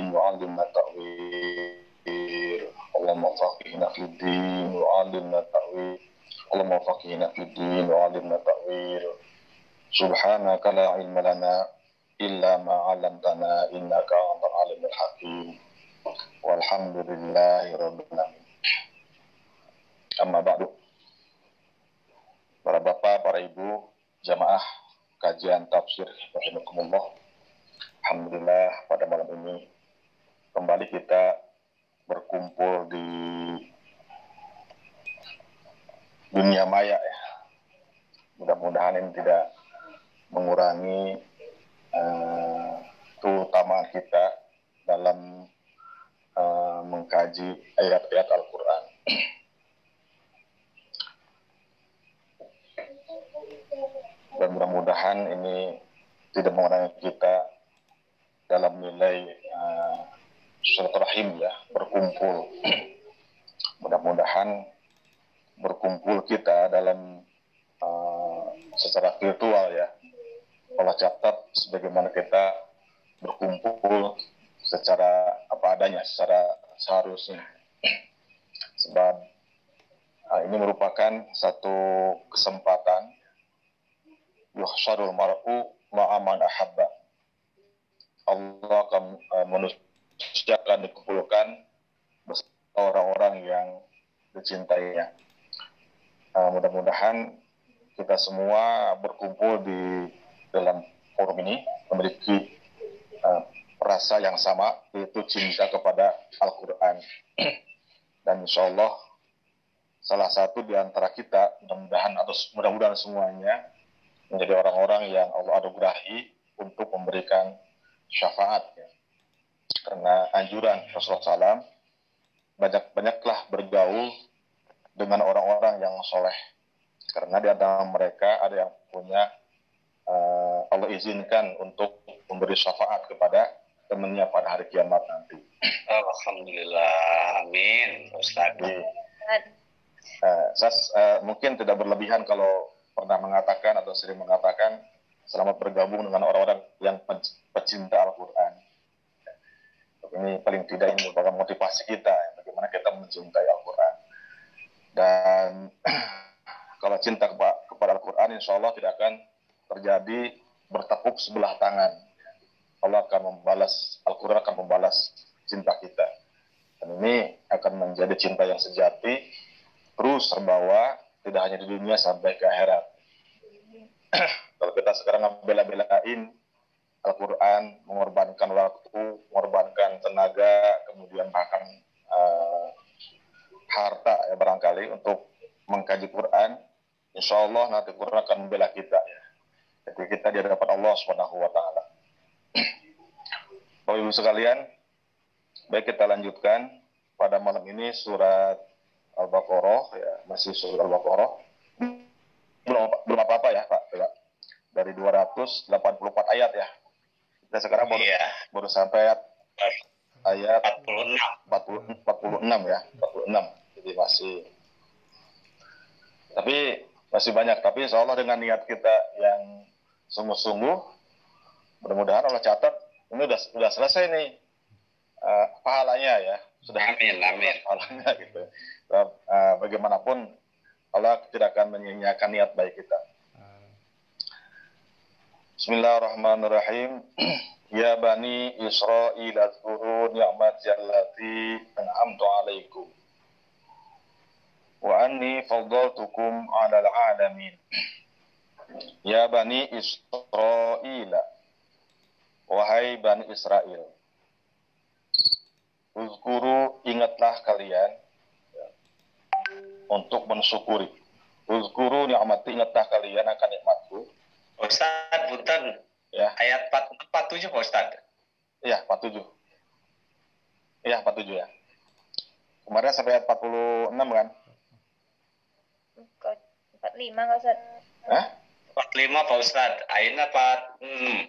الدين وعلمنا التأويل اللهم فقهنا في الدين وعلمنا التأويل اللهم فقهنا في الدين وعلمنا التأويل سبحانك لا علم لنا إلا ما علمتنا إنك أنت العليم الحكيم والحمد لله رب العالمين أما بعد para bapak, para ibu, jamaah kajian tafsir rahimakumullah. Alhamdulillah pada malam ini kembali kita berkumpul di dunia maya ya. Mudah-mudahan ini tidak mengurangi uh, keutamaan kita dalam uh, mengkaji ayat-ayat Al-Quran. dan mudah-mudahan ini tidak mengurangi kita dalam nilai uh, rahim ya berkumpul. Mudah-mudahan berkumpul kita dalam uh, secara virtual ya. Allah catat sebagaimana kita berkumpul secara apa adanya secara seharusnya. Sebab uh, ini merupakan satu kesempatan. Yuhsyarul mar'u ma'aman ahabba. Allah akan uh, akan dikumpulkan orang-orang yang dicintainya. Uh, mudah-mudahan kita semua berkumpul di dalam forum ini memiliki uh, rasa yang sama yaitu cinta kepada Al-Quran dan insya Allah salah satu di antara kita mudah-mudahan atau mudah-mudahan semuanya menjadi orang-orang yang Allah anugerahi untuk memberikan syafaat ya. Karena anjuran Rasulullah SAW banyak-banyaklah bergaul dengan orang-orang yang soleh karena di antara mereka ada yang punya uh, Allah izinkan untuk memberi syafaat kepada temannya pada hari kiamat nanti. Alhamdulillah, amin, Ustaz. Jadi, uh, saya uh, mungkin tidak berlebihan kalau pernah mengatakan atau sering mengatakan selamat bergabung dengan orang-orang yang pecinta Al-Quran. Ini paling tidak ini merupakan motivasi kita, bagaimana kita mencintai Al-Quran. Dan kalau cinta kepada Al-Quran, insya Allah tidak akan terjadi bertepuk sebelah tangan. Allah akan membalas, Al-Quran akan membalas cinta kita. Dan ini akan menjadi cinta yang sejati, terus terbawa tidak hanya di dunia sampai ke akhirat. Kalau kita sekarang bela-belain Al-Quran, mengorbankan waktu, mengorbankan tenaga, kemudian bahkan uh, harta ya barangkali untuk mengkaji Quran, insya Allah nanti Quran akan membela kita. Jadi kita di hadapan Allah Subhanahu wa taala. Bapak Ibu sekalian, baik kita lanjutkan pada malam ini surat Al-Baqarah ya, masih surat Al-Baqarah. Belum belum apa-apa ya, Pak. Dari 284 ayat ya. Kita sekarang baru iya. baru sampai ayat ayat 46 40, 46 ya, 46. Jadi masih tapi masih banyak tapi insya Allah dengan niat kita yang sungguh-sungguh mudah-mudahan Allah catat ini udah udah selesai nih uh, pahalanya ya sudah amin amin pahalanya gitu uh, bagaimanapun Allah tidak akan menyanyiakan niat baik kita. Bismillahirrahmanirrahim. ya bani Israil azkuru ni'mati allati an'amtu 'alaikum. Wa anni faddaltukum 'alal 'alamin. Ya bani Israil. Wahai bani Israel. Uzkuru ingatlah kalian untuk mensyukuri. Uzkuru ni'mati ingatlah kalian akan nikmatku. Ustaz, punten. Ya. Ayat 47 Pak Ustaz. Iya, 47. Iya, 47 ya. Kemarin sampai ayat 46 kan? 45 nggak Ustaz? Hah? 45 Pak Ustaz. Ayatnya 4 hmm.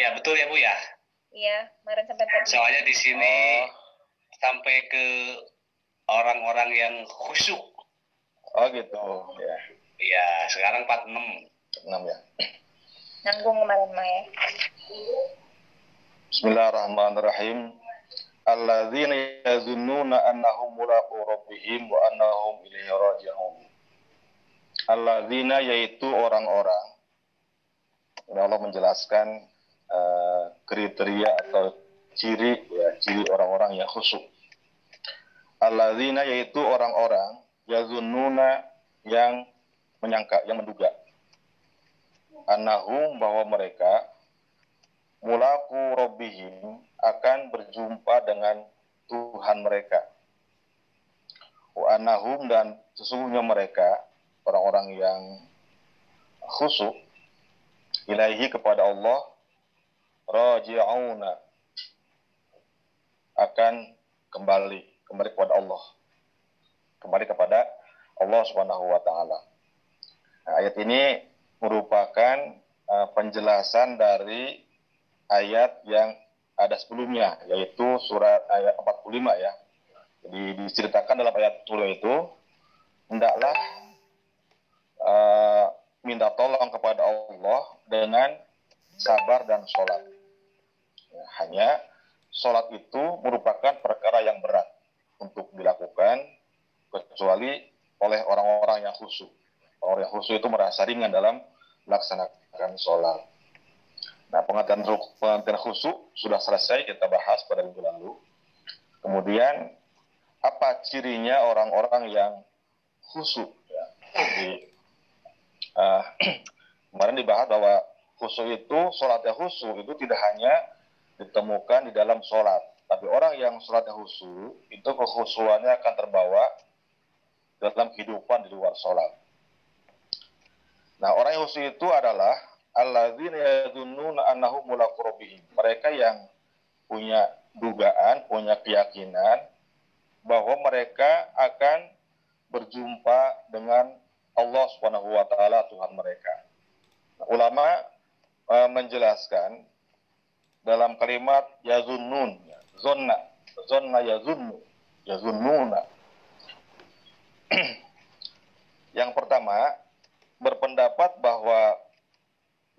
Ya, betul ya Bu ya? Iya, kemarin sampai 45. Soalnya di sini oh. sampai ke orang-orang yang khusyuk. Oh gitu, ya. Iya, sekarang 46. 6 ya. Nanggung kemarin mah ya. Bismillahirrahmanirrahim. Alladzina yazunnuna annahum mulaqu rabbihim wa annahum ilaihi raji'un. Alladzina yaitu orang-orang. Ini Allah menjelaskan uh, kriteria atau ciri ya, ciri orang-orang yang khusyuk. Alladzina yaitu orang-orang yazunnuna yang menyangka, yang menduga. Annahum bahwa mereka mulaku robbihim akan berjumpa dengan Tuhan mereka. Wa annahum dan sesungguhnya mereka orang-orang yang khusyuk ilahi kepada Allah raji'una akan kembali kembali kepada Allah kembali kepada Allah Subhanahu wa taala. Ayat ini merupakan uh, penjelasan dari ayat yang ada sebelumnya yaitu surat ayat 45 ya. Jadi diceritakan dalam ayat 10 itu hendaklah uh, minta tolong kepada Allah dengan sabar dan sholat. Ya, hanya sholat itu merupakan perkara yang berat untuk dilakukan kecuali oleh orang-orang yang khusyuk. Orang yang khusyuk itu merasa ringan dalam melaksanakan sholat. Nah, pengertian, pengertian khusyuk sudah selesai kita bahas pada minggu lalu. Kemudian, apa cirinya orang-orang yang khusyuk? Ya. Jadi, uh, kemarin dibahas bahwa khusyuk itu, sholatnya khusyuk itu tidak hanya ditemukan di dalam sholat. Tapi orang yang sholatnya khusyuk, itu kekhusyuannya akan terbawa dalam kehidupan di luar sholat. Nah, orang yang khusyuk itu adalah alladzina annahum Mereka yang punya dugaan, punya keyakinan bahwa mereka akan berjumpa dengan Allah Subhanahu wa taala Tuhan mereka. Nah, ulama e, menjelaskan dalam kalimat yazunnun, zonna, zonna yazunnu, yazunnuna. Yang pertama, berpendapat bahwa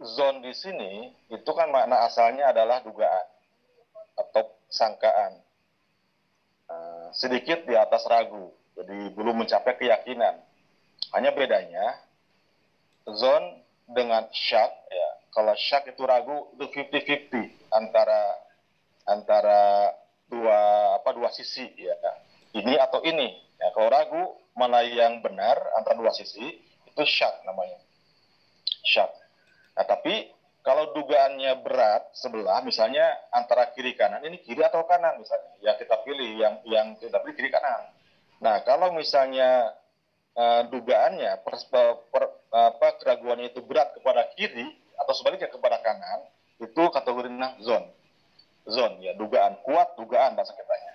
zon di sini itu kan makna asalnya adalah dugaan atau sangkaan. Uh, sedikit di atas ragu, jadi belum mencapai keyakinan. Hanya bedanya zon dengan syak ya. Kalau syak itu ragu itu 50-50 antara antara dua apa dua sisi ya. Ini atau ini. Ya, kalau ragu mana yang benar antara dua sisi itu syak namanya. Syak. Nah, tapi kalau dugaannya berat sebelah, misalnya antara kiri kanan, ini kiri atau kanan misalnya, yang kita pilih, yang yang kita pilih kiri kanan. Nah, kalau misalnya uh, dugaannya per, per, apa keraguannya itu berat kepada kiri atau sebaliknya kepada kanan, itu kategori nah zone. Zone ya, dugaan kuat, dugaan bahasa kitanya.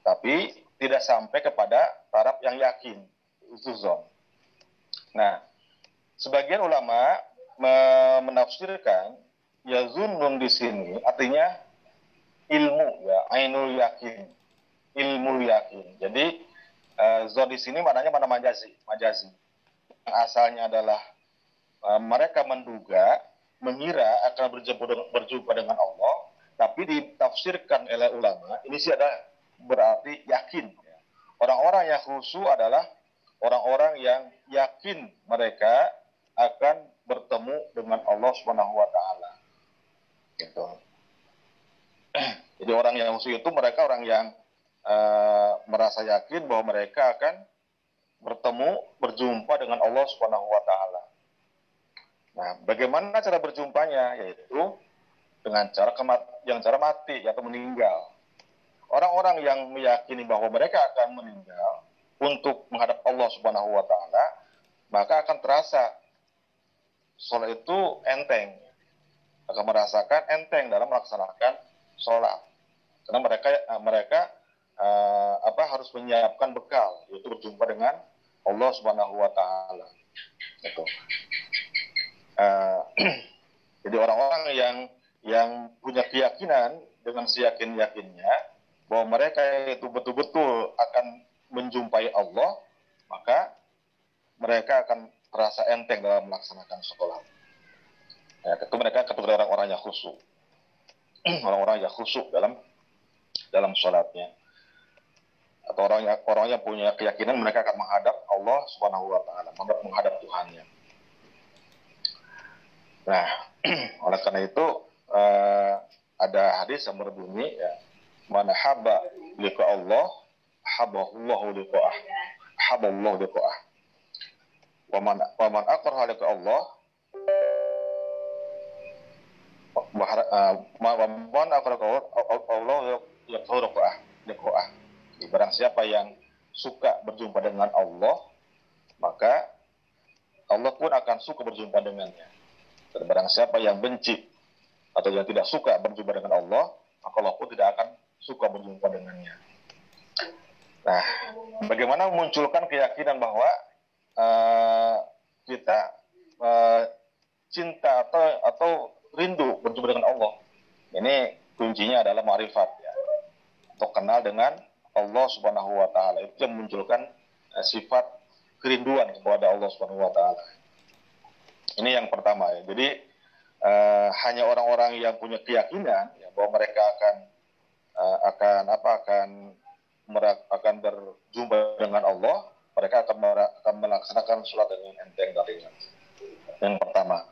Tapi tidak sampai kepada taraf yang yakin, itu zone. Nah, sebagian ulama menafsirkan ya zunnun di sini artinya ilmu ya ainul yakin ilmu yakin jadi uh, zon di sini maknanya mana majazi majazi asalnya adalah uh, mereka menduga mengira akan berjumpa dengan, berjumpa dengan Allah tapi ditafsirkan oleh ulama ini sih ada berarti yakin ya. orang-orang yang khusu adalah orang-orang yang yakin mereka akan bertemu dengan Allah Subhanahu wa taala. Gitu. Jadi orang yang musuh itu mereka orang yang uh, merasa yakin bahwa mereka akan bertemu, berjumpa dengan Allah Subhanahu wa taala. Nah, bagaimana cara berjumpanya? Yaitu dengan cara kemat yang cara mati atau meninggal. Orang-orang yang meyakini bahwa mereka akan meninggal untuk menghadap Allah Subhanahu wa taala, maka akan terasa. Sholat itu enteng. Akan merasakan enteng dalam melaksanakan sholat. Karena mereka eh, mereka uh, apa harus menyiapkan bekal yaitu berjumpa dengan Allah Subhanahu Wa Taala. Itu uh, jadi orang-orang yang yang punya keyakinan dengan seyakin yakinnya bahwa mereka itu betul-betul akan menjumpai Allah maka mereka akan terasa enteng dalam melaksanakan sekolah. Ya, mereka kepada orang-orang yang khusyuk. orang-orang yang khusyuk dalam dalam sholatnya atau orang yang orang yang punya keyakinan mereka akan menghadap Allah Subhanahu wa taala, menghadap Tuhannya. Nah, oleh karena itu uh, ada hadis yang berbunyi ya, mana haba liqa Allah, habahullahu liqa'ah. Haballahu liqa'ah. Wa man wa man aqraha liqa Allah, wa man aqraha Allah liqa'ah. Liqa'ah. Barang siapa yang suka berjumpa dengan Allah, maka Allah pun akan suka berjumpa dengannya. Dan barang siapa yang benci atau yang tidak suka berjumpa dengan Allah, maka Allah pun tidak akan suka berjumpa dengannya. Nah, bagaimana memunculkan keyakinan bahwa uh, kita uh, cinta atau atau rindu berjumpa dengan Allah? Ini kuncinya adalah marifat ya. Atau kenal dengan Allah Subhanahu wa taala. Itu yang memunculkan uh, sifat kerinduan kepada Allah Subhanahu wa taala. Ini yang pertama ya. Jadi uh, hanya orang-orang yang punya keyakinan ya, bahwa mereka akan uh, akan apa akan akan berjumpa dengan Allah, mereka akan akan melaksanakan sholat dengan enteng dan ringan. Yang pertama.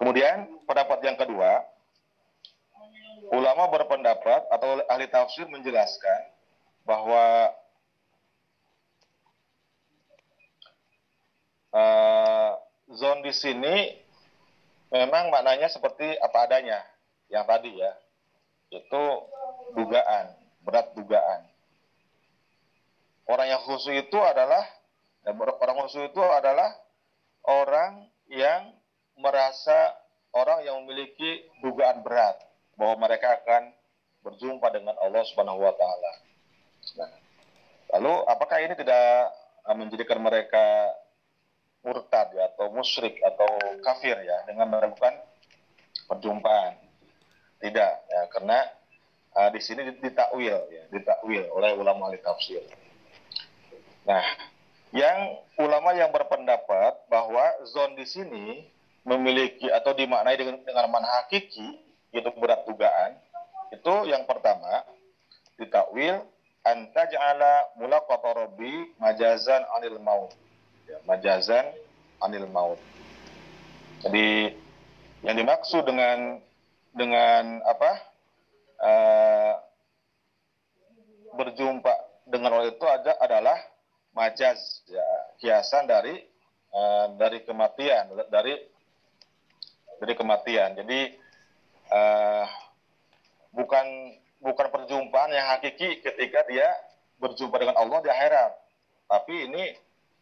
Kemudian pendapat yang kedua, ulama berpendapat atau ahli tafsir menjelaskan bahwa uh, zone di sini memang maknanya seperti apa adanya yang tadi ya itu dugaan berat dugaan orang yang khusus itu adalah orang khusus itu adalah orang yang merasa orang yang memiliki dugaan berat bahwa mereka akan berjumpa dengan Allah Subhanahu wa taala. Nah, lalu apakah ini tidak menjadikan mereka murtad ya atau musyrik atau kafir ya dengan melakukan perjumpaan. Tidak ya karena uh, di sini ditakwil ya, ditakwil oleh ulama ahli tafsir. Nah, yang ulama yang berpendapat bahwa zon di sini memiliki atau dimaknai dengan dengan mana hakiki itu berat dugaan itu yang pertama ditakwil antaj'ala mulaqata rabbi majazan anil maut ya, majazan anil maut. Jadi yang dimaksud dengan dengan apa uh, berjumpa dengan Allah itu ada adalah majaz ya kiasan dari uh, dari kematian dari dari kematian. Jadi uh, bukan bukan perjumpaan yang hakiki ketika dia berjumpa dengan Allah di akhirat. Tapi ini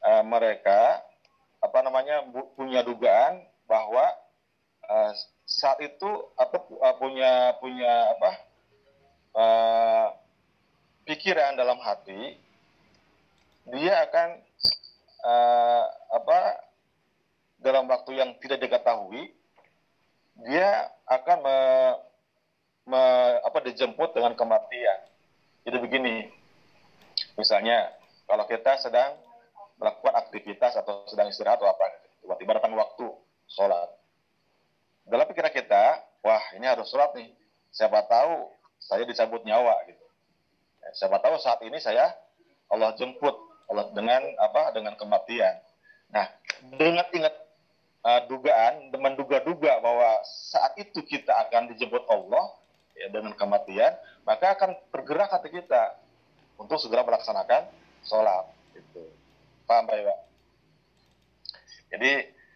uh, mereka apa namanya punya dugaan bahwa uh, saat itu apa uh, punya punya apa uh, pikiran dalam hati dia akan uh, apa dalam waktu yang tidak diketahui dia akan me, me, apa dijemput dengan kematian. Jadi begini, misalnya kalau kita sedang melakukan aktivitas atau sedang istirahat atau apa tiba-tiba datang waktu sholat. Dalam pikiran kita wah ini harus sholat nih. Siapa tahu saya dicabut nyawa gitu. Siapa tahu saat ini saya Allah jemput dengan apa dengan kematian nah dengan ingat uh, dugaan menduga-duga bahwa saat itu kita akan dijemput Allah ya, dengan kematian maka akan bergerak hati kita untuk segera melaksanakan sholat gitu. Paham Pak Iwa? Jadi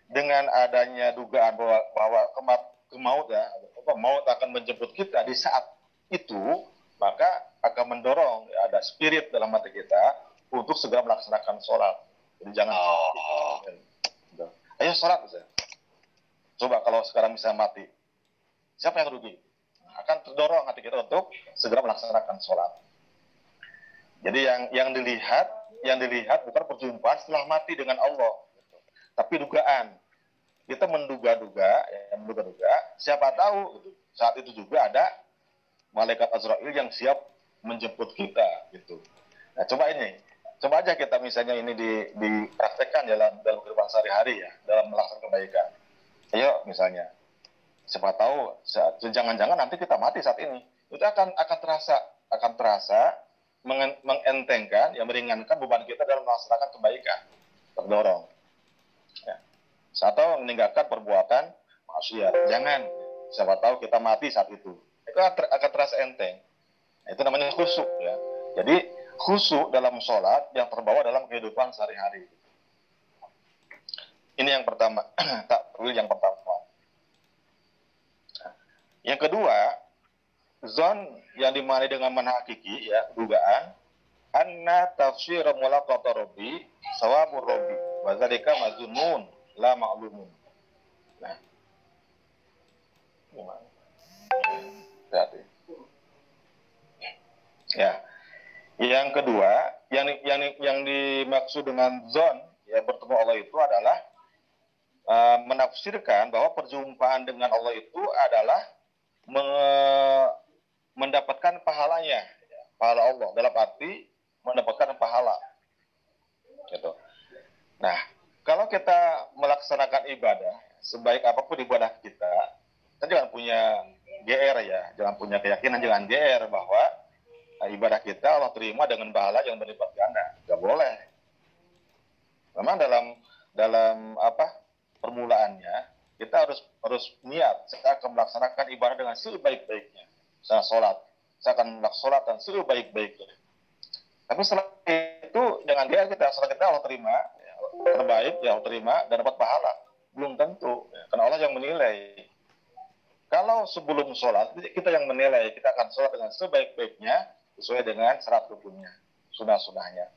dengan adanya dugaan bahwa, bahwa kemat, kemaut ya, maut akan menjemput kita di saat itu, maka akan mendorong ya, ada spirit dalam hati kita untuk segera melaksanakan sholat. Jadi jangan oh. ayo sholat misalnya. Coba kalau sekarang bisa mati, siapa yang rugi? Akan terdorong hati kita untuk segera melaksanakan sholat. Jadi yang yang dilihat yang dilihat bukan perjumpaan setelah mati dengan Allah, tapi dugaan. Kita menduga-duga, ya, menduga-duga, siapa tahu gitu. saat itu juga ada malaikat Azrail yang siap menjemput kita gitu. Nah, coba ini, coba aja kita misalnya ini di, dipraktekkan dalam dalam kehidupan sehari-hari ya, dalam melaksanakan kebaikan. Ayo misalnya, siapa tahu jangan-jangan nanti kita mati saat ini. Itu akan akan terasa akan terasa mengentengkan yang meringankan beban kita dalam melaksanakan kebaikan. Terdorong. Ya. atau meninggalkan perbuatan maksiat. Jangan. Siapa tahu kita mati saat itu. Itu akan terasa enteng. Itu namanya khusuk ya. Jadi khusuk dalam sholat yang terbawa dalam kehidupan sehari-hari. Ini yang pertama takwil yang pertama. Yang kedua zon yang dimaknai dengan mana hakiki ya dugaan anna tafsir mulaqata rabbi sawabur rabbi wa dzalika mazmun la ma'lumun. Nah. Gimana? Ya yang kedua yang yang yang dimaksud dengan zon ya bertemu Allah itu adalah uh, menafsirkan bahwa perjumpaan dengan Allah itu adalah me mendapatkan pahalanya, pahala Allah dalam arti mendapatkan pahala. Gitu. Nah, kalau kita melaksanakan ibadah sebaik apa pun ibadah kita, kita jangan punya GR ya, jangan punya keyakinan, jangan GR bahwa nah, ibadah kita Allah terima dengan pahala yang berlipat ganda. Gak boleh. Memang dalam dalam apa permulaannya kita harus harus niat. Saya akan melaksanakan ibadah dengan sebaik-baiknya. Saya sholat. Saya akan melakukan sholat dan sebaik-baiknya. Tapi setelah itu dengan dia kita setelah kita Allah terima. Ya, terbaik ya Allah terima dan dapat pahala. Belum tentu. Ya, karena Allah yang menilai. Kalau sebelum sholat kita yang menilai kita akan sholat dengan sebaik-baiknya sesuai dengan syarat rukunnya sunnah-sunnahnya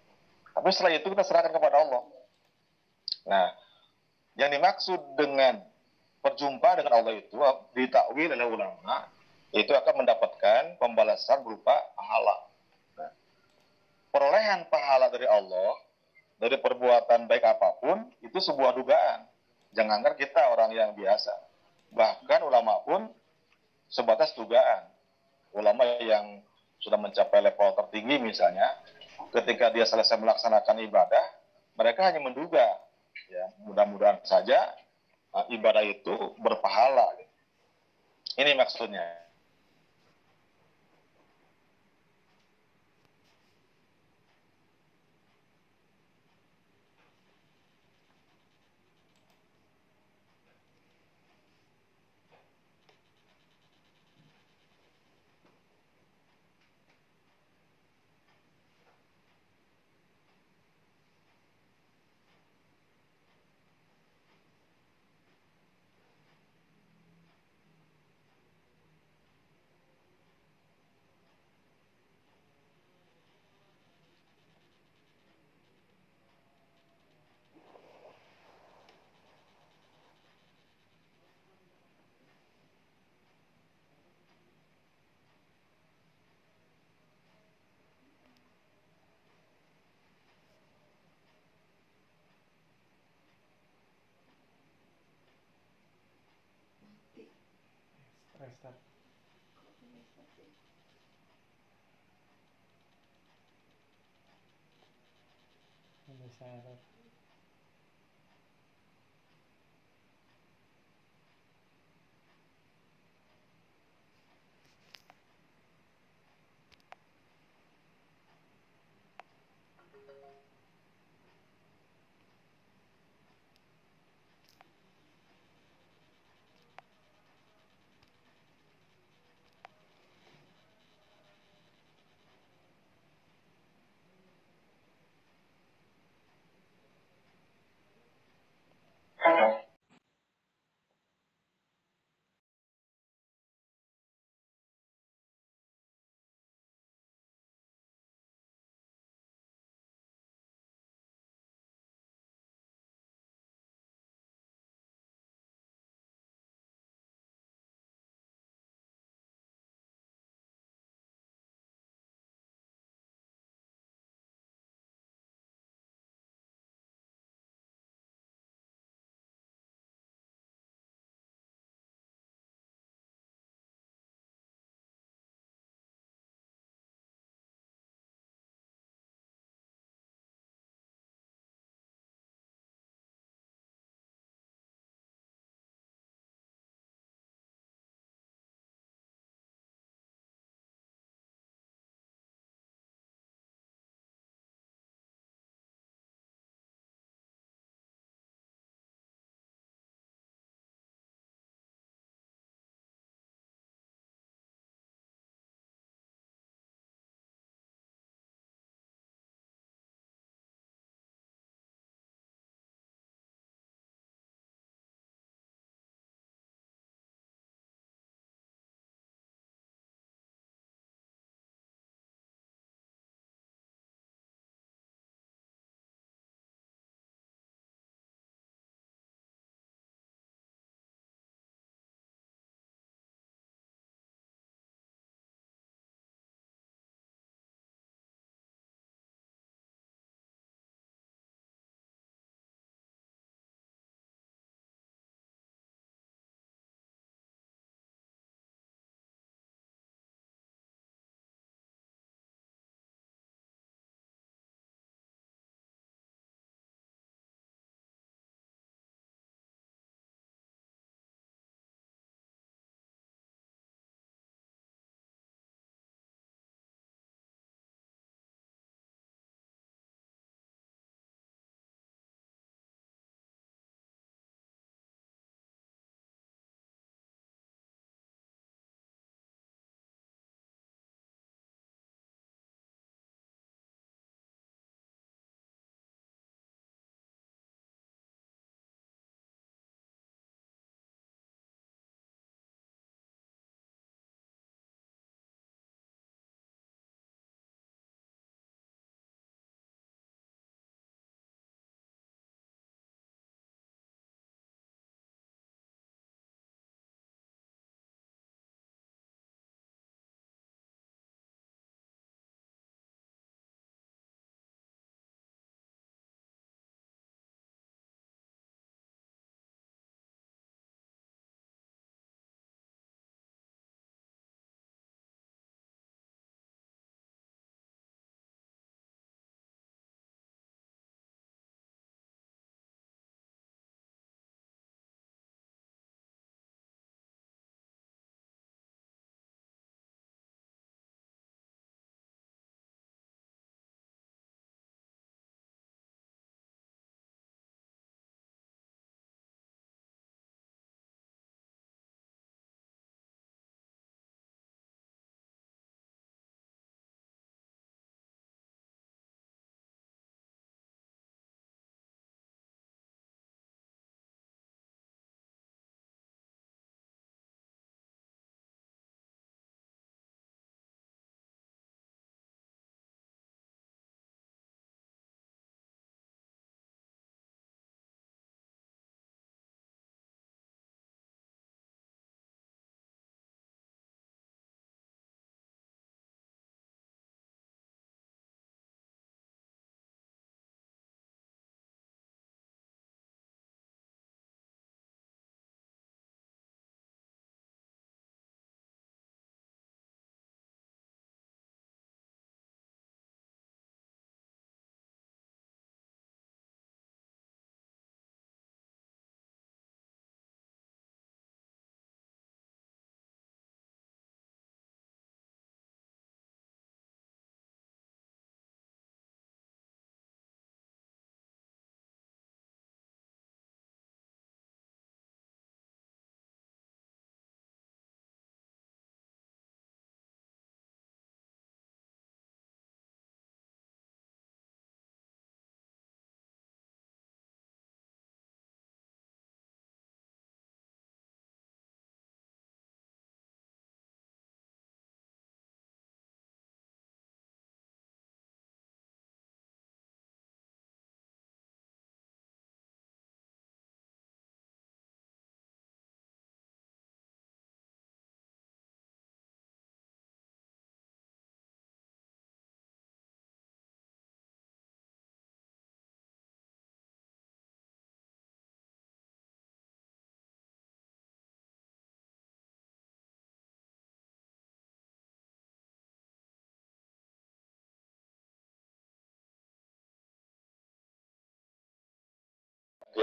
tapi setelah itu kita serahkan kepada Allah nah yang dimaksud dengan perjumpaan dengan Allah itu ditakwil oleh ulama itu akan mendapatkan pembalasan berupa pahala. Nah, perolehan pahala dari Allah dari perbuatan baik apa pun itu sebuah dugaan. Jangan kan kita orang yang biasa. Bahkan ulama pun sebatas dugaan. Ulama yang sudah mencapai level tertinggi misalnya, ketika dia selesai melaksanakan ibadah, mereka hanya menduga. Ya, mudah-mudahan saja uh, ibadah itu berpahala. Ini maksudnya. Stop. Không phải xa đâu.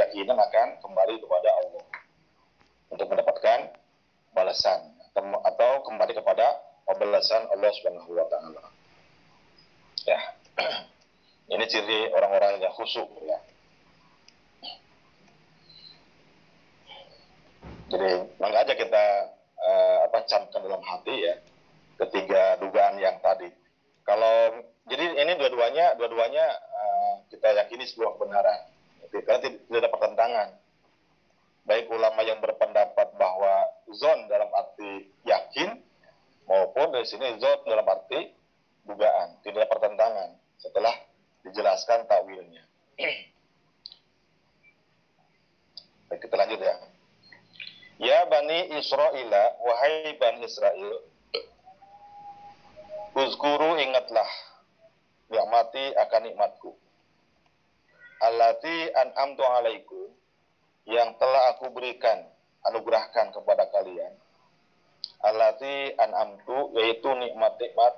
Keyakinan akan kembali kepada Allah untuk mendapatkan balasan atau- kembali kepada pembalasan Allah Subhanahu wa taala. Ya. Ini ciri orang-orang yang khusyuk ya. Jadi mangga aja kita eh, apa camkan dalam hati ya ketiga dugaan yang tadi. Kalau jadi ini dua-duanya dua-duanya eh, kita yakini sebuah kebenaran. Karena tidak ada pertentangan. Baik ulama yang berpendapat bahwa zon dalam arti yakin maupun dari sini zon dalam arti dugaan, tidak ada pertentangan setelah dijelaskan takwilnya. Baik, kita lanjut ya. Ya Bani Israila, wahai Bani Israel, Uzkuru ingatlah nikmati akan nikmatku. Allati an'amtu alaikum yang telah aku berikan, anugerahkan kepada kalian. Allati an'amtu yaitu nikmat-nikmat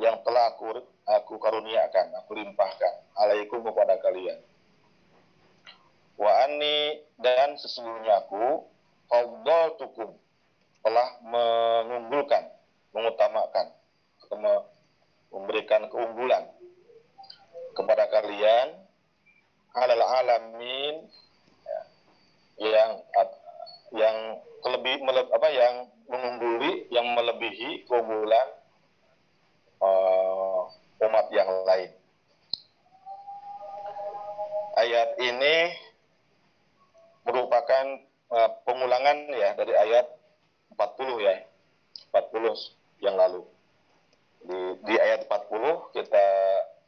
yang telah aku aku karuniakan, aku limpahkan alaikum kepada kalian. Wa anni dan sesungguhnya aku faddaltukum telah mengunggulkan, mengutamakan atau me- memberikan keunggulan kepada kalian alal alamin ya, yang yang mele- apa yang mengungguli yang melebihi keunggulan eh, umat yang lain. Ayat ini merupakan eh, pengulangan ya dari ayat 40 ya. 40 yang lalu. Di, di ayat 40 kita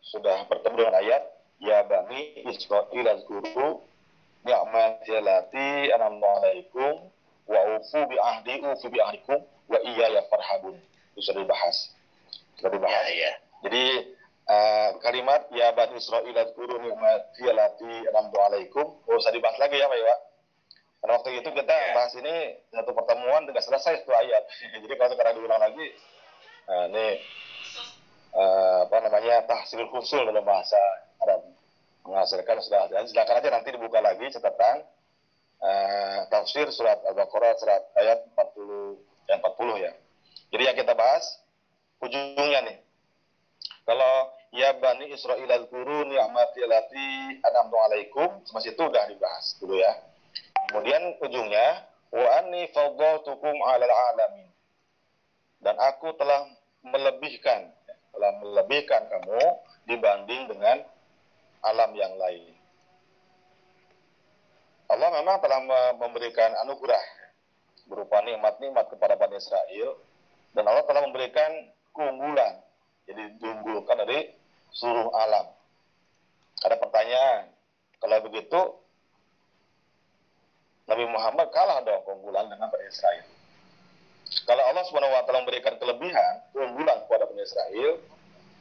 sudah bertemu dengan ayat ya bani Israil azkuru ni'mati allati an'amtu alaikum wa ufu bi ahdi ufu bi ahdikum wa iya ya farhabun. Itu sudah dibahas. Sudah Ya, dibahas. ya. Jadi eh, kalimat ya bani Israil azkuru ni'mati allati an'amtu alaikum nggak usah dibahas lagi ya Pak Iwa. Karena waktu itu kita Ya. bahas ini satu pertemuan tidak selesai itu ayat. Jadi kalau sekarang diulang lagi, nah, ini eh, apa namanya tahsil khusul dalam bahasa Menghasilkan sudah dan silakan aja nanti dibuka lagi catatan eh, tafsir surat Al-Baqarah surat ayat 40 dan 40 ya. Jadi yang kita bahas ujungnya nih. Kalau ya bani Israil al-guru ni'mati allati an'amtu alaikum, masih itu udah dibahas dulu ya. Kemudian ujungnya wa anni faddaltukum 'alal alamin. Dan aku telah melebihkan telah melebihkan kamu dibanding dengan alam yang lain. Allah memang telah me- memberikan anugerah berupa nikmat-nikmat kepada Bani Israel dan Allah telah memberikan keunggulan. Jadi diunggulkan dari seluruh alam. Ada pertanyaan, kalau begitu Nabi Muhammad kalah dong keunggulan dengan Bani Israel. Kalau Allah Subhanahu wa taala memberikan kelebihan, keunggulan kepada Bani Israel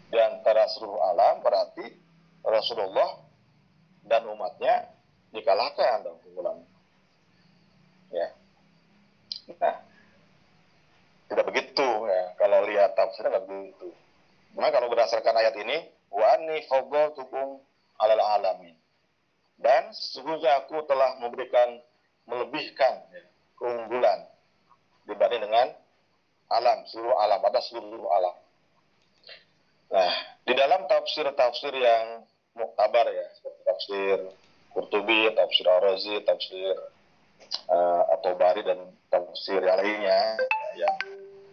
di antara seluruh alam, berarti Rasulullah dan umatnya dikalahkan dong keunggulan. Ya. Nah, tidak begitu ya. Kalau lihat tafsirnya nggak begitu. Nah, kalau berdasarkan ayat ini, wa anni faddaltukum alal alamin. Dan sesungguhnya aku telah memberikan melebihkan ya, keunggulan dibanding dengan alam, seluruh alam, ada seluruh alam. Nah, di dalam tafsir-tafsir yang muktabar ya, seperti tafsir Qurtubi, tafsir Ar-Razi, tafsir uh, At-Tabari dan tafsir yang lainnya yang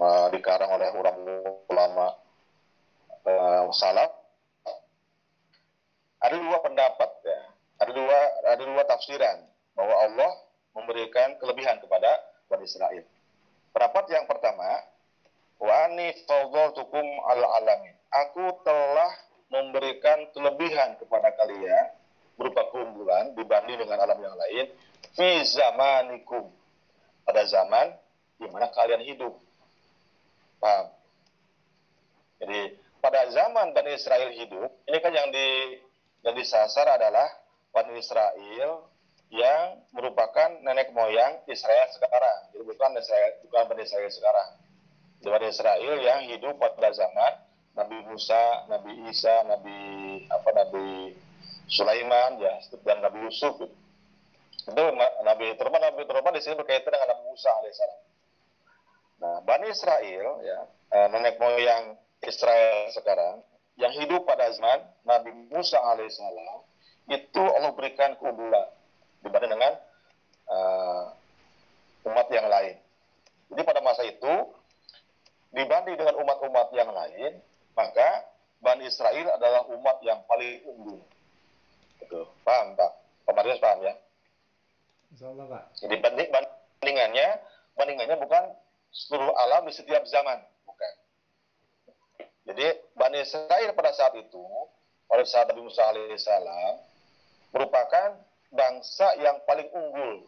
uh, dikarang oleh orang ulama uh, salaf. Ada dua pendapat ya ada dua ada dua tafsiran bahwa Allah memberikan kelebihan kepada Bani Israel. Pendapat yang pertama wa ani al alamin aku telah memberikan kelebihan kepada kalian berupa keunggulan dibanding dengan alam yang lain fi zamanikum pada zaman di mana kalian hidup paham jadi pada zaman Bani Israel hidup ini kan yang di yang disasar adalah Bani Israel yang merupakan nenek moyang Israel sekarang. Jadi bukan Israel, bukan Bani Israel sekarang. Bani Israel yang hidup pada zaman Nabi Musa, Nabi Isa, Nabi apa Nabi Sulaiman ya dan Nabi Yusuf. gitu. Itu Nabi Turman, Nabi Turman di sini berkaitan dengan Nabi Musa alaihissalam. Nah, Bani Israel, ya, eh, nenek moyang Israel sekarang, yang hidup pada zaman Nabi Musa alaihissalam, itu Allah berikan keunggulan dibanding dengan eh, umat yang lain. Jadi pada masa itu, dibanding dengan umat-umat yang lain, maka Bani Israel adalah umat yang paling unggul. Gitu. Paham, Pak? Pak Marius paham ya? Insya Allah Pak. Jadi banding, bandingannya, bandingannya bukan seluruh alam di setiap zaman, bukan. Jadi Bani Israel pada saat itu, pada saat Nabi Musa alaihissalam, merupakan bangsa yang paling unggul,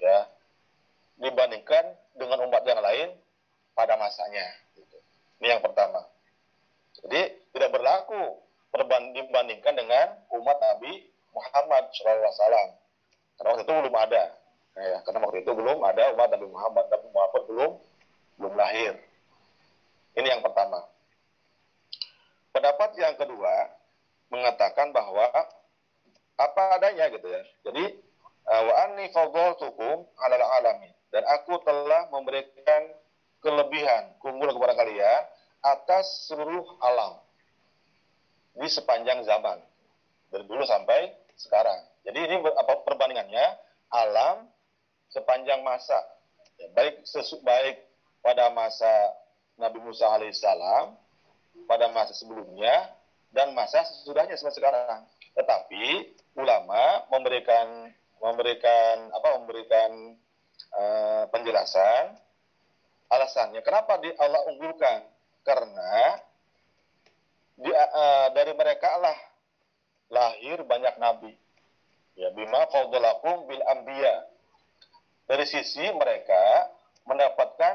ya, dibandingkan dengan umat yang lain pada masanya. Gitu. Ini yang pertama. Jadi tidak berlaku dibandingkan dengan umat Nabi Muhammad SAW. Karena waktu itu belum ada. Ya, karena waktu itu belum ada umat Nabi Muhammad. Nabi Muhammad belum belum lahir. Ini yang pertama. Pendapat yang kedua mengatakan bahwa apa adanya gitu ya. Jadi uh, wa anni fadhaltukum 'alal alamin dan aku telah memberikan kelebihan keunggulan kepada kalian atas seluruh alam di sepanjang zaman dari dulu sampai sekarang. Jadi ini apa perbandingannya alam sepanjang masa Ya, baik sesu, baik pada masa Nabi Musa alaihissalam pada masa sebelumnya dan masa sesudahnya sampai sekarang. Tetapi ulama memberikan memberikan apa memberikan eh, penjelasan alasannya kenapa di Allah unggulkan karena di, eh, dari mereka lah lahir banyak nabi. Ya bima faudalakum bil anbiya. Dari sisi mereka mendapatkan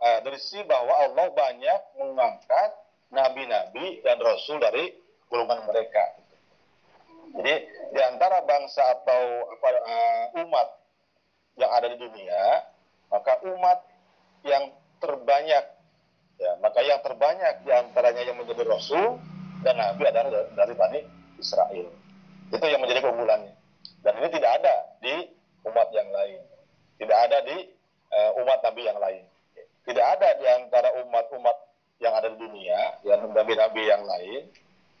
eh, dari sisi bahwa Allah banyak mengangkat nabi-nabi dan rasul dari golongan mereka. Jadi di antara bangsa atau apa eh, umat yang ada di dunia maka umat yang terbanyak ya maka yang terbanyak di antaranya yang menjadi rasul dan nabi adalah dari, dari Bani Israel. Itu yang menjadi keunggulannya. Dan ini tidak ada di umat yang lain. Tidak ada di eh, umat nabi yang lain. Tidak ada di antara umat-umat yang ada di dunia yang nabi-nabi yang lain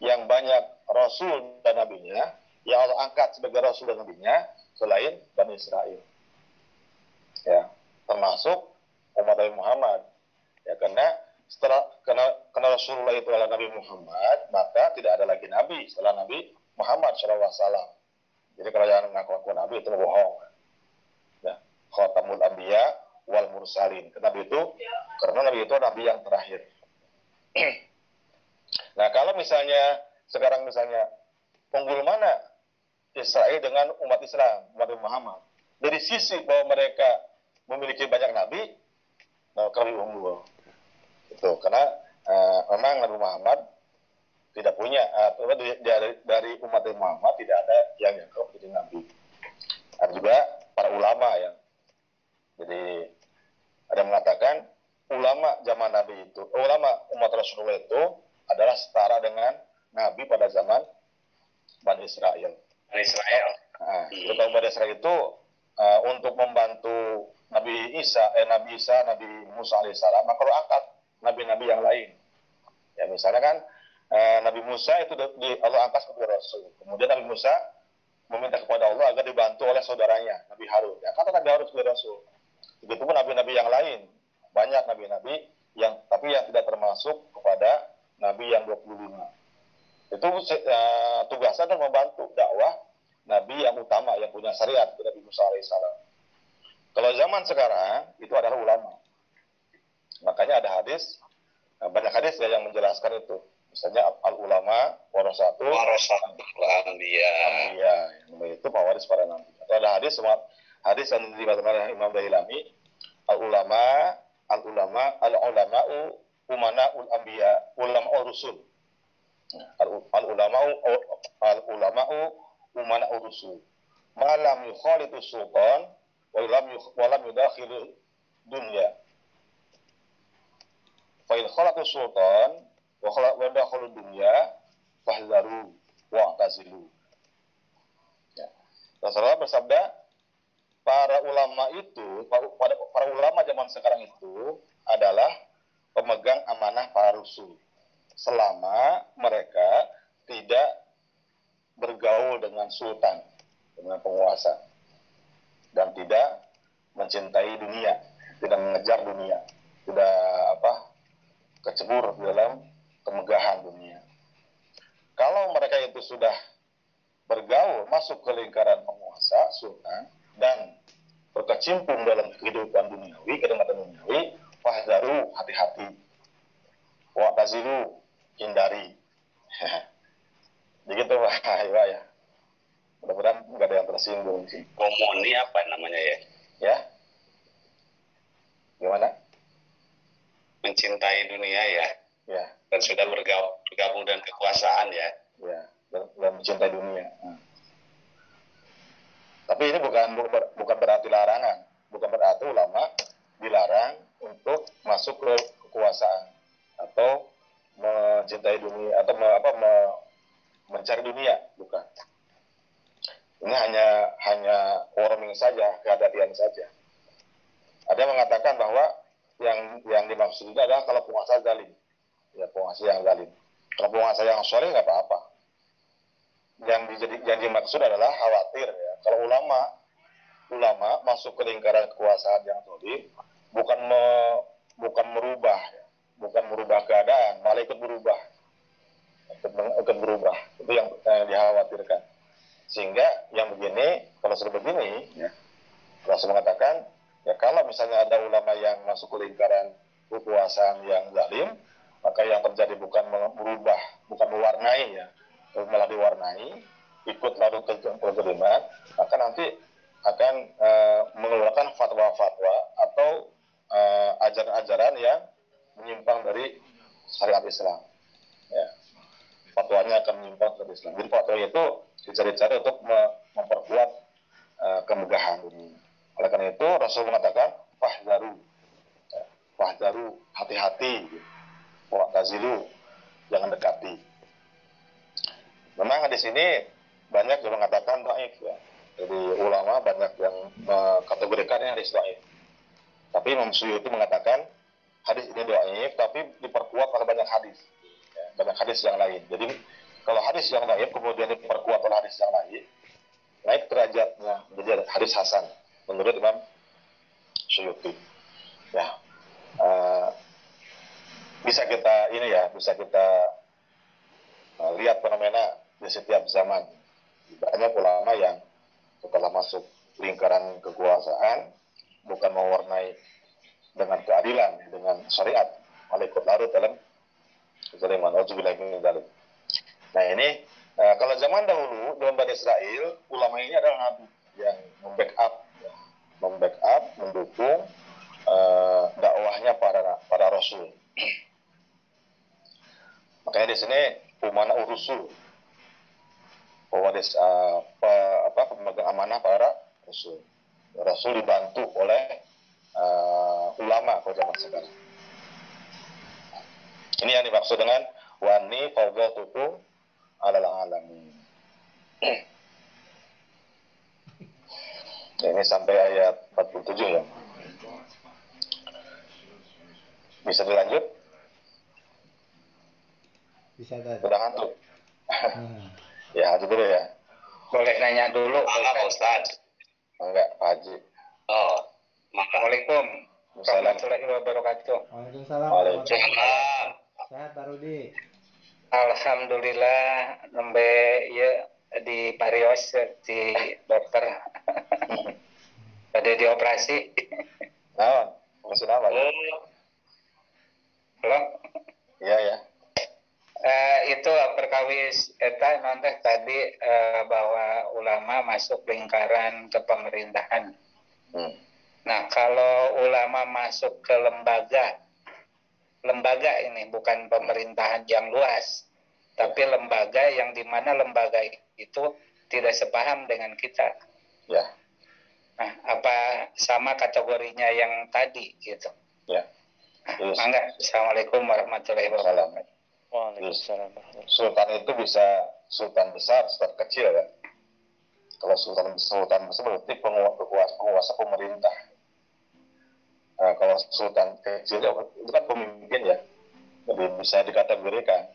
yang banyak rasul dan nabinya yang Allah angkat sebagai rasul dan nabinya selain Bani Israel. Ya termasuk umat Nabi Muhammad. Ya karena setelah karena, karena Rasulullah itu adalah Nabi Muhammad maka tidak ada lagi Nabi setelah Nabi Muhammad SAW. Jadi kalau jangan ngaku-ngaku Nabi itu bohong. Ya khatamul anbiya wal mursalin. Nabi itu karena Nabi itu Nabi yang terakhir. Nah kalau misalnya sekarang misalnya unggul mana Israel dengan umat Islam umat Nabi Muhammad? Dari sisi bahwa mereka memiliki banyak nabi nah, kami unggul itu karena eh, memang Nabi Muhammad tidak punya atau dari, dari, dari umat Nabi Muhammad tidak ada yang dianggap menjadi nabi. Ada juga para ulama ya jadi ada yang mengatakan ulama zaman Nabi itu ulama umat Rasulullah itu adalah setara dengan nabi pada zaman Bani Israel. Israel. Nah, terutama Bani Israel itu uh, untuk membantu Nabi Isa, eh, Nabi Isa, Nabi Musa alaihissalam, maka angkat nabi-nabi yang lain. Ya misalnya kan uh, Nabi Musa itu di, Allah angkat sebagai Rasul. Kemudian Nabi Musa meminta kepada Allah agar dibantu oleh saudaranya Nabi Harun. Ya kata Nabi Harun sebagai Rasul. Begitu pun nabi-nabi yang lain. Banyak nabi-nabi yang tapi yang tidak termasuk kepada Nabi yang 25 itu uh, tugasnya adalah membantu dakwah Nabi yang utama yang punya syariat Nabi Musa alaihissalam. Kalau zaman sekarang itu adalah ulama. Makanya ada hadis uh, banyak hadis ya yang menjelaskan itu. Misalnya al ulama warasatu Warasatul anbiya. Iya, itu pewaris para nabi. Atau ada hadis semua hadis yang diriwayatkan oleh Imam Dahilami al ulama al ulama al ulama'u umana ul anbiya ulama rusul al ulama'u al ulama'u umana rusul malam yukhalitu sultan wa lam yukh- wa lam yudakhilu dunya fa in khalatu sultan wa khala wa dakhalu dunya fahzaru wa atazilu ya. Rasulullah bersabda para ulama itu, para, para ulama zaman sekarang itu adalah pemegang amanah para rasul. Selama mereka tidak bergaul dengan sultan, dengan penguasa, dan tidak mencintai dunia, tidak mengejar dunia, tidak apa kecebur dalam kemegahan dunia. Kalau mereka itu sudah bergaul masuk ke lingkaran penguasa sultan dan berkecimpung dalam kehidupan duniawi, kenikmatan duniawi, fahdaru hati-hati. Wa tazilu hindari. Begitu Pak ya. Mudah-mudahan nggak ada yang tersinggung sih. Komuni apa namanya ya? Ya. Gimana? Mencintai dunia ya. Ya, Dan sudah bergabung, bergabung dengan kekuasaan ya. ya. Dan, dan mencintai dunia. Hmm. Tapi ini bukan bukan berarti larangan, bukan berarti ulama dilarang untuk masuk ke kekuasaan atau mencintai dunia atau me, apa me, mencari dunia, bukan. Ini hanya hanya warning saja, kehati-hatian saja. Ada yang mengatakan bahwa yang yang dimaksud itu adalah kalau penguasa zalim, ya penguasa yang zalim. Kalau penguasa yang soleh nggak apa-apa. Yang dijadi, yang dimaksud adalah khawatir ya. Kalau ulama ulama masuk ke lingkaran kekuasaan yang zalim bukan me, bukan merubah ya. bukan merubah keadaan, malah ikut berubah. Ikut, ikut berubah. Itu yang, yang dikhawatirkan sehingga yang begini kalau sudah begini ya Rasul mengatakan kalau misalnya ada ulama yang masuk ke lingkaran kekuasaan yang zalim maka yang terjadi bukan merubah bukan mewarnai ya malah diwarnai ikut lalu ke kezaliman maka nanti akan uh, mengeluarkan fatwa-fatwa atau uh, ajaran-ajaran yang menyimpang dari syariat Islam. Ya. Fatwanya akan menyimpang dari Islam. Jadi fatwa itu dicari-cari untuk memperkuat uh, kemegahan dunia. Oleh karena itu Rasul mengatakan fahdaru, ya, fahdaru hati-hati, tazilu jangan dekati. Memang di sini banyak yang mengatakan daif ya. Jadi ulama banyak yang mengkategorikannya hadis daif. Tapi Imam Suyuti mengatakan hadis ini daif tapi diperkuat oleh banyak hadis. Ya, banyak hadis yang lain. Jadi kalau hadis yang lain kemudian diperkuat oleh hadis yang lain, naik derajatnya menjadi hadis hasan menurut Imam Syuuti. Ya, uh, bisa kita ini ya, bisa kita uh, lihat fenomena di setiap zaman. Banyak ulama yang setelah masuk lingkaran kekuasaan bukan mewarnai dengan keadilan, dengan syariat, malah ikut larut dalam kezaliman. Nah ini uh, kalau zaman dahulu dalam Bani Israel ulama ini adalah nabi yang membackup, membackup, mendukung uh, dakwahnya para para rasul. Makanya di sini umana urusul bahwa uh, pe, apa pemegang amanah para rasul. Rasul dibantu oleh uh, ulama pada zaman sekarang. Ini yang dimaksud dengan wani fawdatukum alal alamin. Ini sampai ayat 47 ya. Bisa dilanjut? Bisa tadi. Sudah ngantuk. Hmm. ya, itu dulu ya. Boleh nanya dulu, Mangga Pak Ustaz. Ustaz. Enggak, Pak Haji. Oh, Assalamualaikum Waalaikumsalam. warahmatullahi wabarakatuh. Waalaikumsalam. Waalaikumsalam. Sehat Pak Rudi. Alhamdulillah nembe ya di Parios di dokter pada dioperasi. Nah, masih oh, Halo. Iya, ya. Eh, itu perkawis eta nanti tadi eh, bahwa ulama masuk lingkaran kepemerintahan. Hmm. Nah, kalau ulama masuk ke lembaga, lembaga ini bukan pemerintahan yang luas, tapi lembaga yang di mana lembaga itu tidak sepaham dengan kita. Ya, Nah, apa sama kategorinya yang tadi gitu? ya. Nah, Yes. Mangga. Assalamualaikum warahmatullahi wabarakatuh. Sultan itu bisa sultan besar, sultan kecil ya. Kalau sultan sultan tersebut berarti penguasa, penguasa, penguasa pemerintah. Nah, kalau sultan kecil itu kan pemimpin ya, jadi bisa dikategorikan,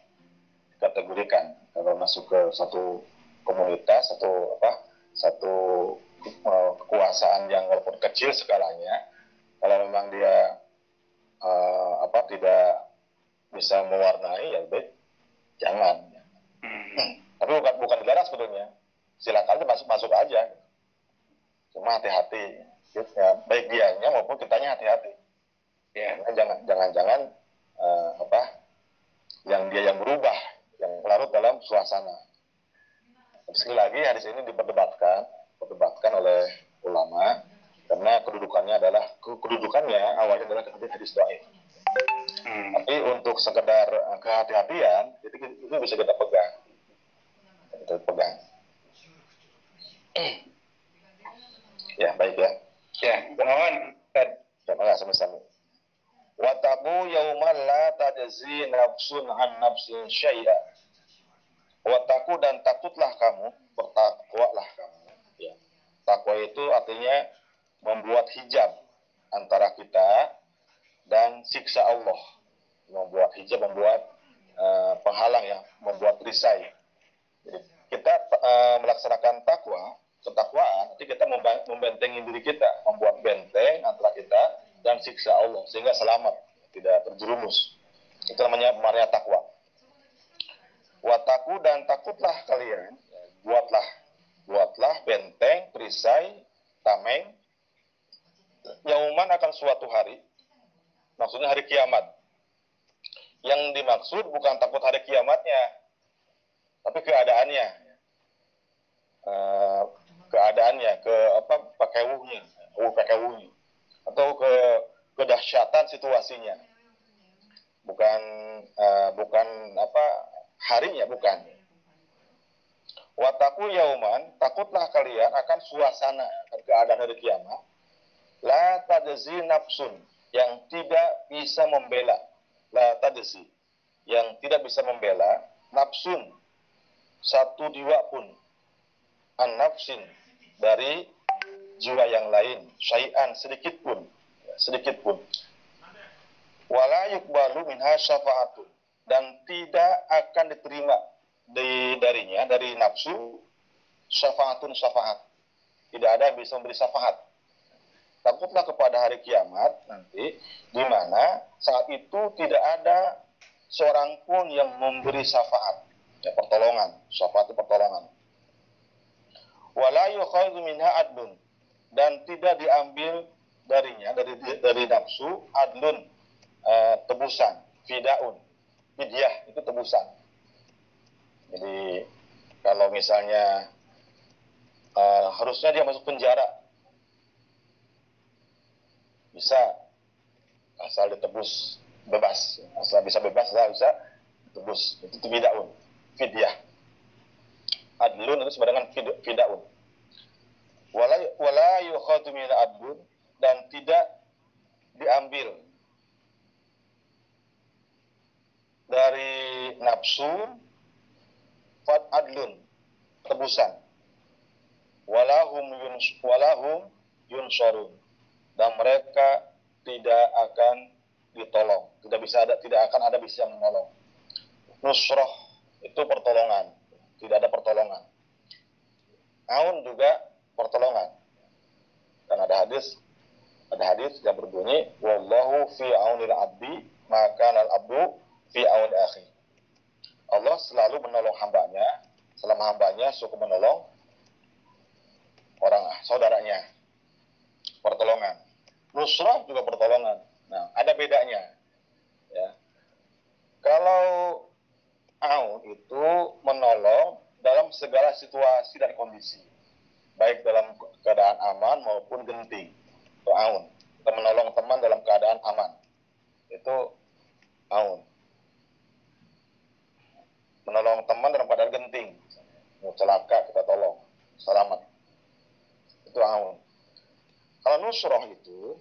dikategorikan kalau masuk ke satu komunitas, satu apa, satu kekuasaan yang walaupun kecil skalanya, kalau memang dia uh, apa tidak bisa mewarnai ya baik jangan. Hmm. Tapi bukan bukan negara sebetulnya. Silakan aja masuk masuk aja. Cuma hati-hati. Ya, baik dianya maupun kitanya hati-hati. Ya. Jangan jangan jangan uh, apa yang dia yang berubah, yang larut dalam suasana. Sekali lagi hadis ini diperdebatkan, diperdebatkan oleh ulama karena kedudukannya adalah kedudukannya awalnya adalah hadis hadis dhaif. Hmm. Tapi untuk sekedar uh, kehati-hatian itu, itu bisa kita pegang. Kita pegang. ya baik ya. Ya, mohon. Terima kasih sama Wataku yauman la tajzi nafsun an nafsin syai'a. Wataku dan takutlah kamu, bertakwalah kamu. Takwa itu artinya membuat hijab antara kita dan siksa Allah. Membuat hijab, membuat uh, penghalang ya, membuat perisai. Jadi kita uh, melaksanakan takwa, ketakwaan, nanti kita membentengi diri kita, membuat benteng antara kita dan siksa Allah sehingga selamat, tidak terjerumus. Itu namanya namanya takwa. Wataku dan takutlah kalian, buatlah buatlah benteng, perisai, tameng. Yauman akan suatu hari, maksudnya hari kiamat. Yang dimaksud bukan takut hari kiamatnya, tapi keadaannya. Eh, keadaannya, ke apa pakaiwuhnya, uh, pakaiwuhnya, atau ke kedahsyatan situasinya. Bukan eh, bukan apa harinya bukan. Wataku yauman, takutlah kalian akan suasana akan keadaan hari kiamat. La tadzi nafsun yang tidak bisa membela. La tadzi yang tidak bisa membela nafsun satu jiwa pun an nafsin dari jiwa yang lain syai'an sedikit pun sedikit pun wala yukbalu minha syafa'atun dan tidak akan diterima di, darinya dari nafsu syafaatun syafaat. Tidak ada yang bisa memberi syafaat. Takutlah kepada hari kiamat nanti di mana saat itu tidak ada seorang pun yang memberi syafaat. Ya pertolongan. Syafaat pertolongan. Wala minha adlun. Dan tidak diambil darinya dari dari nafsu adlun eh, tebusan fidaun. Fidyah itu tebusan jadi kalau misalnya eh, harusnya dia masuk penjara. Bisa. Asal ditebus bebas. Asal bisa bebas asal bisa tebus itu fidaun. Fidyah. Adlun itu sama dengan fid- fidaun. Wala wala yukhadu min adlun dan tidak diambil dari nafsu fat adlun tebusan. Walahum yuns walahum yunsarun. Dan mereka tidak akan ditolong. Tidak bisa ada tidak akan ada bisa menolong. Nusroh itu pertolongan. Tidak ada pertolongan. Aun juga pertolongan. Dan ada hadis ada hadis yang berbunyi wallahu fi aunil abdi maka al abdu fi aun akhi Allah selalu menolong hambanya. Selama hambanya suka menolong orang saudaranya. Pertolongan. Nusrah juga pertolongan. Nah ada bedanya. Ya. Kalau aun itu menolong dalam segala situasi dan kondisi. Baik dalam keadaan aman maupun genting. Itu aun. Menolong teman dalam keadaan aman. Itu aun menolong teman dalam keadaan genting. Mau celaka kita tolong. Selamat. Itu aun. Kalau nusroh itu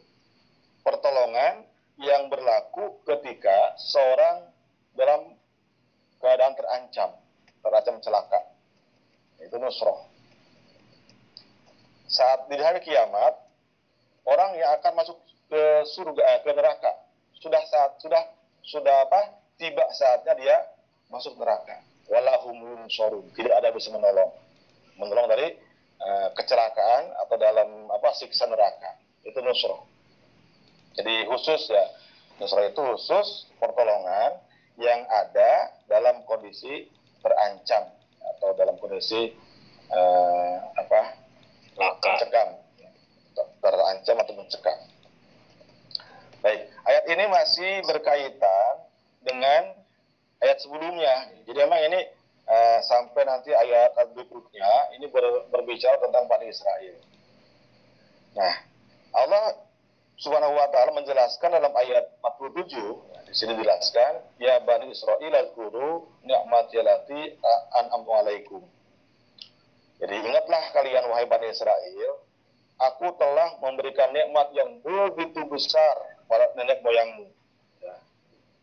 pertolongan yang berlaku ketika seorang dalam keadaan terancam terancam celaka. Itu nusroh. Saat di hari kiamat orang yang akan masuk ke surga eh, ke neraka sudah saat sudah sudah apa? Tiba saatnya dia masuk neraka. Walahum sorun tidak ada bisa menolong. Menolong dari eh, kecelakaan atau dalam apa siksa neraka. Itu nusroh jadi khusus ya nusroh itu khusus pertolongan yang ada dalam kondisi terancam atau dalam kondisi eh, apa mencekam. Terancam atau mencekam. Baik ayat ini masih berkaitan dengan ayat sebelumnya. Jadi memang ini eh, sampai nanti ayat berikutnya ini ber- berbicara tentang Bani Israel. Nah Allah Subhanahu wa taala menjelaskan dalam ayat 47 di sini dijelaskan ya Bani Israel al-guru ni'mati allati an'amtu alaikum. Jadi ingatlah kalian wahai Bani Israel, aku telah memberikan nikmat yang begitu besar pada nenek moyangmu.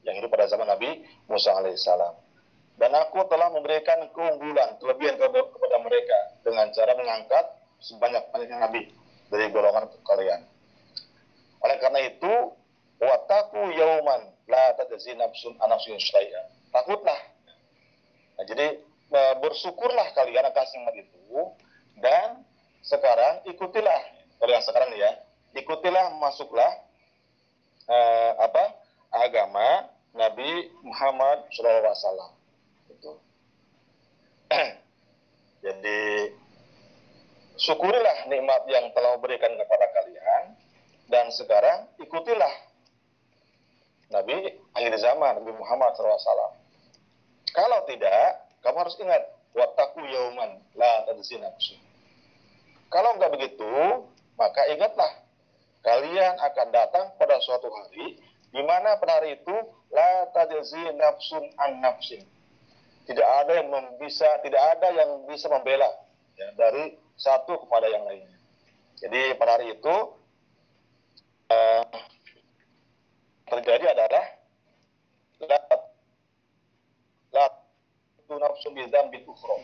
Ya, yang hidup pada zaman Nabi Musa alaihissalam. Dan aku telah memberikan keunggulan, kelebihan kepada mereka dengan cara mengangkat sebanyak-banyaknya Nabi dari golongan kalian. Oleh karena itu, wataku yauman la tadzi nafsun anafsun syai'an. Takutlah. Nah, jadi eh, bersyukurlah kalian atas nikmat itu dan sekarang ikutilah kalau yang sekarang ya ikutilah masuklah eh, apa agama Nabi Muhammad SAW. Gitu. jadi syukurilah nikmat yang telah berikan kepada kalian. Dan sekarang ikutilah Nabi akhir zaman Nabi Muhammad SAW. Kalau tidak kamu harus ingat wataku yauman la tadzi kalau nggak begitu, maka ingatlah, kalian akan datang pada suatu hari, di mana pada hari itu, la tajzi nafsun an nafsin. Tidak ada yang bisa, tidak ada yang bisa membela ya, dari satu kepada yang lainnya. Jadi pada hari itu, eh, terjadi adalah la la nafsun bi dzambin ukhra.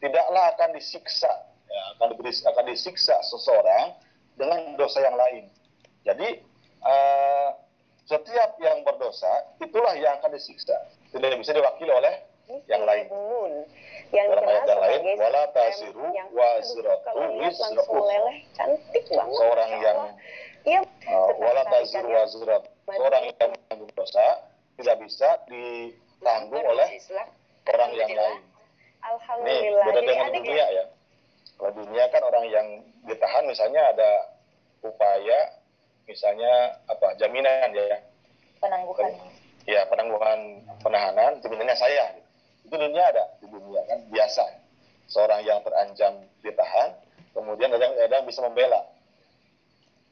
Tidaklah akan disiksa, ya, akan diberi, akan disiksa seseorang dengan dosa yang lain. Jadi eh, setiap yang berdosa itulah yang akan disiksa. Tidak bisa diwakili oleh yang lain. Yang Dalam ayat yang lain, wala tasiru langsung ukhra. meleleh cantik banget Seorang yang iya uh, wala tertarik taziru kan ya. wazirat. Seorang yang menanggung dosa tidak bisa ditanggung oleh Islam. orang yang lain. Nih, Alhamdulillah. beda Jadi dengan dunia ya. Kalau dunia kan orang yang ditahan misalnya ada upaya misalnya apa jaminan ya. Penangguhan. Ya penangguhan penahanan jaminannya saya. Itu dunia ada di dunia kan biasa. Seorang yang terancam ditahan kemudian ada yang, ada yang bisa membela.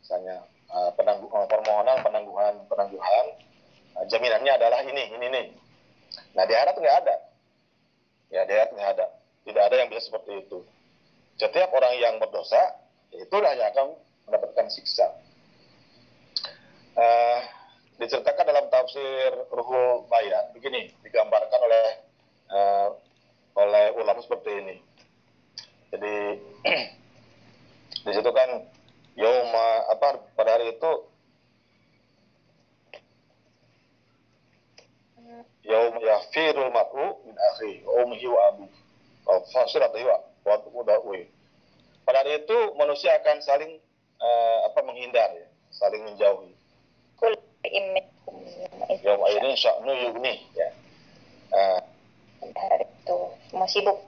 Misalnya uh, penanggu- permohonan penangguhan penangguhan uh, jaminannya adalah ini ini ini. Nah di akhirat nggak ada. Ya di akhirat nggak ada. Tidak ada yang bisa seperti itu. Setiap orang yang berdosa itulah yang akan mendapatkan siksa Eh, diceritakan dalam tafsir Ruhul Bayan begini digambarkan oleh eh, oleh ulama seperti ini. Jadi di situ kan yauma apa pada hari itu yaum yafirul mar'u min akhi wa ummihi wa abi wa fasiratihi wa wa. Pada hari itu manusia akan saling eh, apa menghindar ya, saling menjauhi. Yaum ini sya'nu yugni ya. Hari itu semua sibuk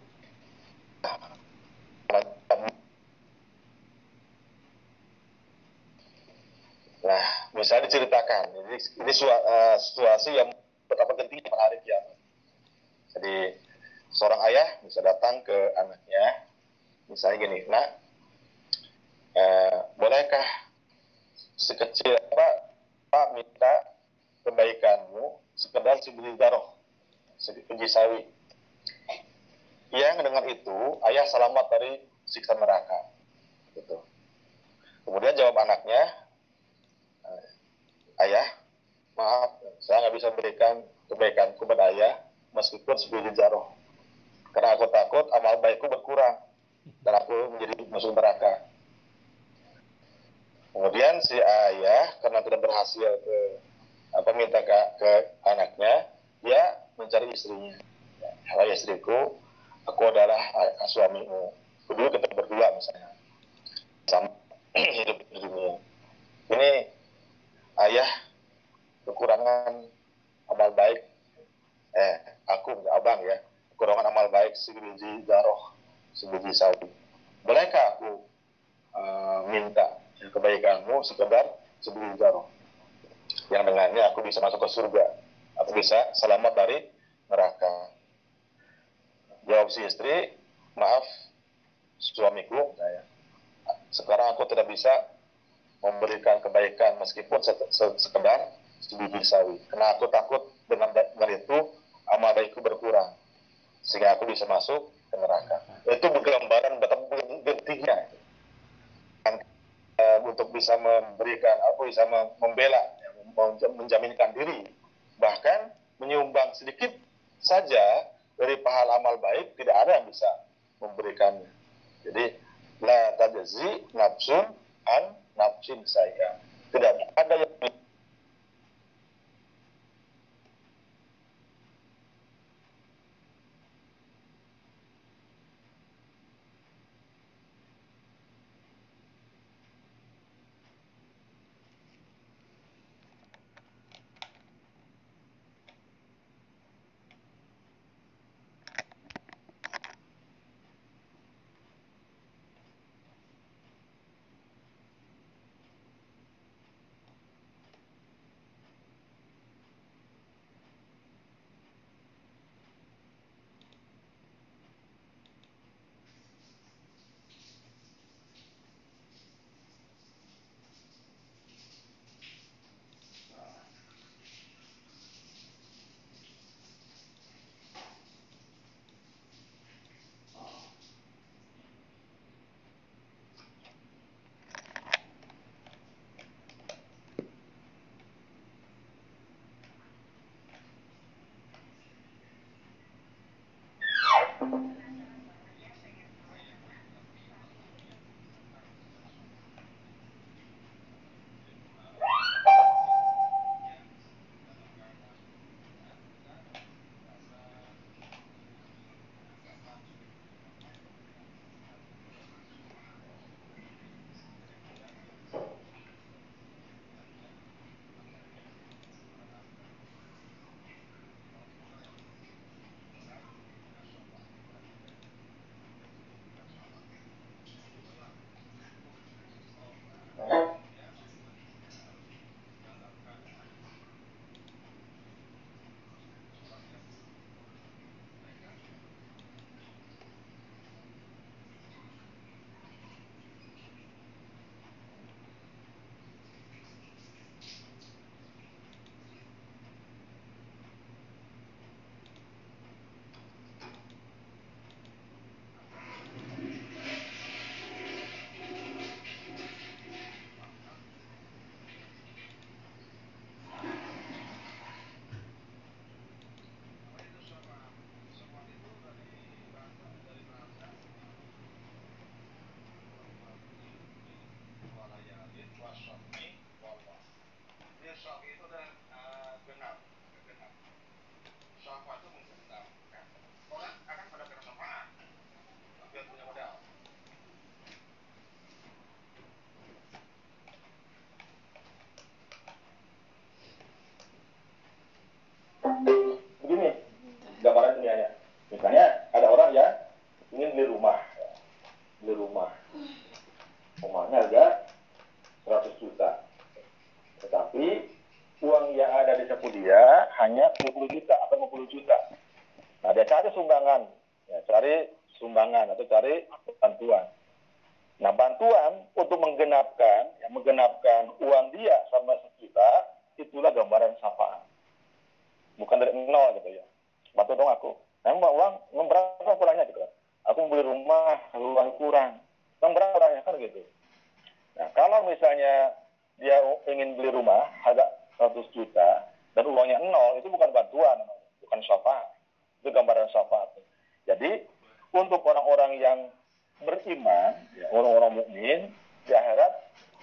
Nah, misalnya diceritakan, ini, ini sua- eh, situasi yang betapa genting pada hari kiamat. Jadi, seorang ayah bisa datang ke anaknya, misalnya gini, nak, eh, bolehkah sekecil apa, Pak minta kebaikanmu sekedar sebiji darah, sebiji sawi. Yang dengan itu, ayah selamat dari siksa neraka. Gitu. Kemudian jawab anaknya, ayah, maaf, saya nggak bisa berikan kebaikan kepada ayah meskipun sebiji jaroh. Karena aku takut amal baikku berkurang dan aku menjadi masuk neraka. Kemudian si ayah karena tidak berhasil ke apa minta ke, ke anaknya, dia mencari istrinya. Hai istriku, aku adalah a- suamimu. Dulu kita berdua misalnya, sama hidup di dunia. Ini ayah kekurangan amal baik. Eh, aku abang ya, kekurangan amal baik sebiji jaroh, sebiji sawi. Bolehkah aku eh, minta kebaikanmu sekedar sebiji jaroh? yang dengannya aku bisa masuk ke surga. Aku bisa selamat dari neraka. Jawab si istri maaf suamiku sekarang aku tidak bisa memberikan kebaikan meskipun se- se- sekedar sebiji sawi. Karena aku takut dengan, dengan itu amal baikku berkurang sehingga aku bisa masuk ke neraka. Itu gambaran betapa gentingnya Dan, eh, untuk bisa memberikan apa bisa mem- membela ya, menjaminkan diri. Bahkan menyumbang sedikit saja dari pahala amal baik tidak ada yang bisa memberikannya. Jadi la tajzi nafsun an nafsin saya. Tidak ada yang nol itu bukan bantuan bukan syafaat itu gambaran syafaat Jadi untuk orang-orang yang beriman, ya, orang-orang mukmin di akhirat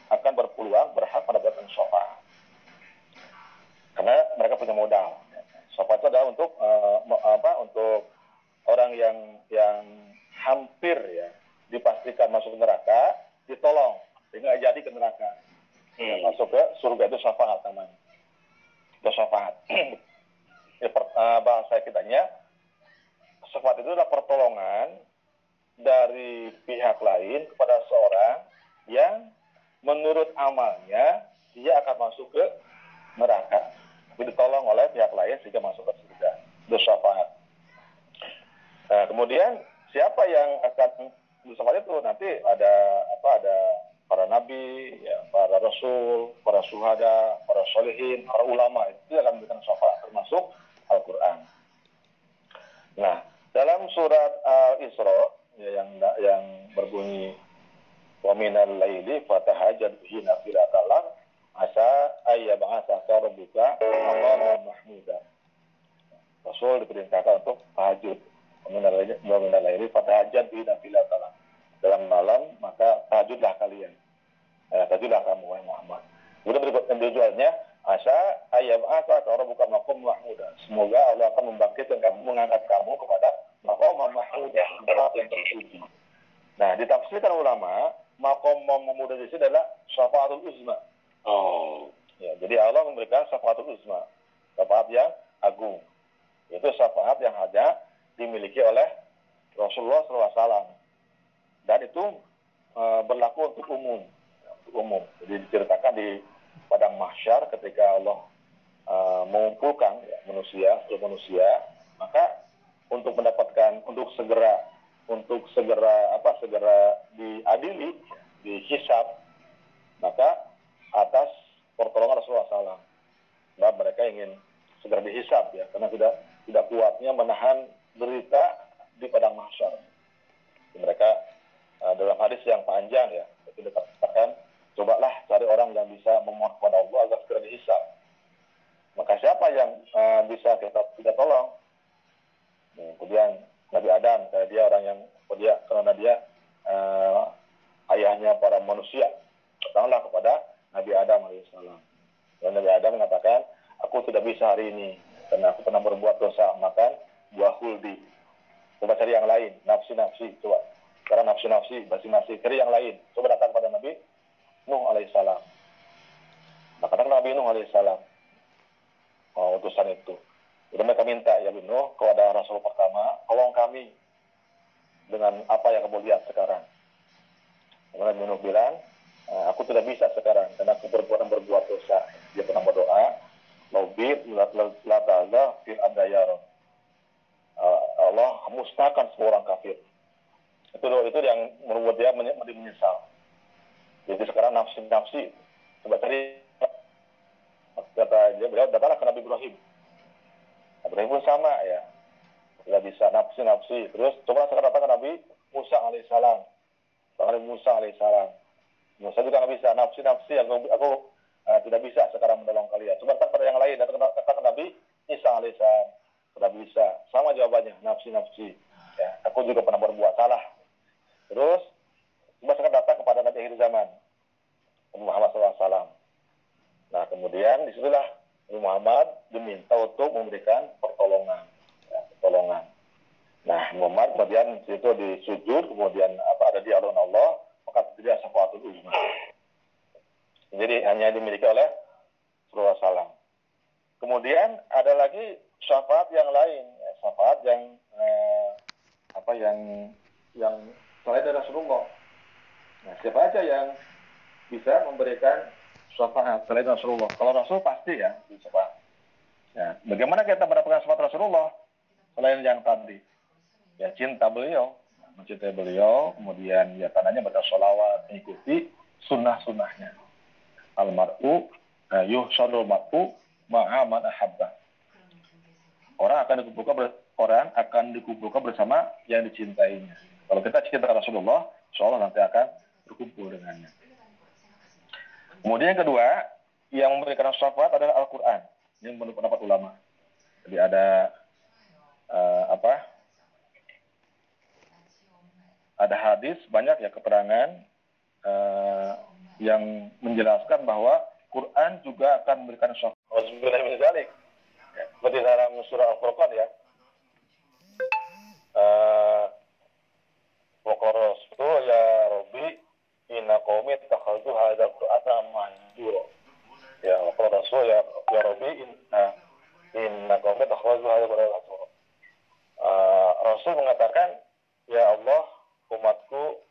akan berpeluang berhak mendapatkan syafaat. Karena mereka punya modal. Syafaat itu adalah untuk me- apa? Untuk orang yang yang hampir ya dipastikan masuk neraka, ditolong sehingga jadi ke neraka. Ya, masuk ke surga itu syafaat namanya. Itu syafaat. ya, eh, bahasa kitanya syafaat itu adalah pertolongan dari pihak lain kepada seorang yang menurut amalnya dia akan masuk ke neraka. Ditolong oleh pihak lain sehingga masuk ke surga. Itu. Nah, kemudian siapa yang akan bersama itu nanti ada apa ada para nabi, ya, para rasul, para suhada, para solehin, para ulama itu akan memberikan syafaat termasuk Al-Quran. Nah, dalam surat Al-Isra ya, yang yang berbunyi wa minal laili fatahajjad bihi nafilatan lak asa ayyab'atsaka rabbuka maqaman mahmuda. Rasul diperintahkan untuk tahajud. Wa minal laili fatahajjad bihi nafilatan. Dalam malam maka tahajudlah kalian. Eh, tahajudlah kamu wahai Muhammad. Kemudian berikutnya tujuannya asa ayam asa kalau bukan makom mahmuda. Semoga Allah akan membangkitkan kamu, mengangkat kamu kepada makom mahmuda, tempat yang terpuji. Nah, ditafsirkan ulama, makom mahmuda di sini adalah syafaatul uzma. Oh. Ya, jadi Allah memberikan syafaatul uzma, syafaat yang agung. Itu syafaat yang hanya dimiliki oleh Rasulullah SAW. Dan itu eh, berlaku untuk umum, untuk umum. Jadi diceritakan di padang mahsyar ketika Allah eh, mengumpulkan ya, manusia, seluruh manusia, maka untuk mendapatkan, untuk segera, untuk segera apa, segera diadili, dihisab, maka atas pertolongan Rasulullah SAW. Dan mereka ingin segera dihisab ya, karena tidak tidak kuatnya menahan derita di padang mahsyar. Mereka dalam hadis yang panjang ya, itu dikatakan, cobalah cari orang yang bisa memohon kepada Allah agar segera dihisab. Maka siapa yang uh, bisa kita kita tolong? Kemudian Nabi Adam, dia orang yang dia karena dia uh, ayahnya para manusia, datanglah kepada Nabi Adam alaihissalam. Dan Nabi Adam mengatakan, aku tidak bisa hari ini karena aku pernah berbuat dosa makan buah huldi. Coba cari yang lain, nafsi-nafsi, coba. Sekarang nafsi-nafsi, basi-basi, cari yang lain. Coba datang pada Nabi Nuh alaihissalam. Nah, katakan Nabi Nuh alaihissalam, oh, utusan itu. Jadi mereka minta, ya Nuh, kepada Rasul pertama, tolong kami dengan apa yang kamu lihat sekarang. Kemudian Nabi Nuh bilang, "Eh, aku tidak bisa sekarang, karena aku berbuat berbuat dosa. Dia pernah berdoa, Laubir latala fil adayar. Uh, Allah musnahkan semua orang kafir. Itu itu yang membuat dia menye- menyesal. Jadi sekarang nafsi-nafsi. Coba cari kata dia beliau datanglah ke Nabi Ibrahim. Nabi Ibrahim pun sama ya. Tidak bisa nafsi-nafsi. Terus coba sekarang datang ke Nabi Musa alaihissalam. Nabi Musa alaihissalam. Musa juga nggak bisa nafsi-nafsi. Aku, aku uh, tidak bisa sekarang menolong kalian. Coba datang pada yang lain. Datang datang ke Nabi Isa alaihissalam. Tidak bisa. Sama jawabannya. Nafsi-nafsi. Ya, aku juga pernah berbuat salah. Terus coba sekarang datang kepada Nabi akhir zaman. Muhammad SAW. Nah kemudian di situlah Muhammad diminta untuk memberikan pertolongan, ya, pertolongan. Nah Muhammad kemudian itu disujud, kemudian apa ada di alun Allah, maka tidak syafatul uzma. Jadi hanya dimiliki oleh Rasulullah SAW. Kemudian ada lagi syafaat yang lain, ya, syafaat yang eh, apa yang yang selain dari Rasulullah. Nah, siapa aja yang bisa memberikan syafaat selain Rasulullah? Kalau Rasul pasti ya syafaat. Ya, bagaimana kita mendapatkan syafaat Rasulullah selain yang tadi? Ya cinta beliau, mencintai beliau, kemudian ya tandanya baca sholawat, mengikuti sunnah-sunnahnya. Almar'u eh, yuhsyarul mar'u ma'aman ahabba. Orang akan dikumpulkan orang akan dikumpulkan bersama yang dicintainya. Kalau kita cinta Rasulullah, Allah nanti akan berkumpul dengannya. Kemudian yang kedua, yang memberikan syafaat adalah Al-Quran. Ini menurut pendapat ulama. Jadi ada eh, apa? ada hadis banyak ya keterangan eh, yang menjelaskan bahwa Quran juga akan memberikan syafaat. Ya, seperti dalam surah Al-Furqan ya. Waqala Rasul ya Rabbi inna qaumi takhadhu hadzal Qur'ana mahjura. Ya waqala Rasul ya ya Rabbi inna inna qaumi takhadhu hadzal Qur'ana mahjura. Eh, Rasul mengatakan ya Allah umatku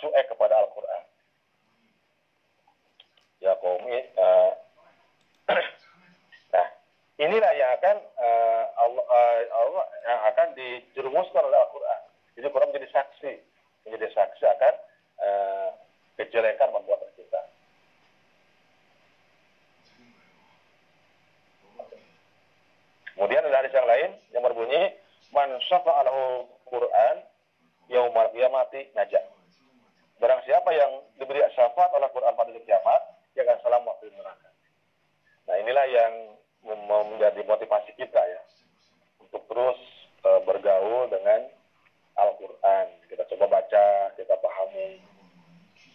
cuek kepada Al-Qur'an. Ya qaumi eh, Nah, inilah yang akan eh, Allah, eh, Allah yang akan dijerumuskan oleh Al-Quran. Jadi Quran menjadi saksi, menjadi saksi akan eh, kejelekan perbuatan kita. Kemudian ada hadis yang lain yang berbunyi man syafa'alahu Quran yaumal qiyamati najah. Barang siapa yang diberi syafaat oleh Quran pada hari kiamat, dia akan selamat dari neraka. Nah inilah yang menjadi motivasi kita ya untuk terus eh, bergaul dengan Al-Quran. Kita coba baca, kita pahami.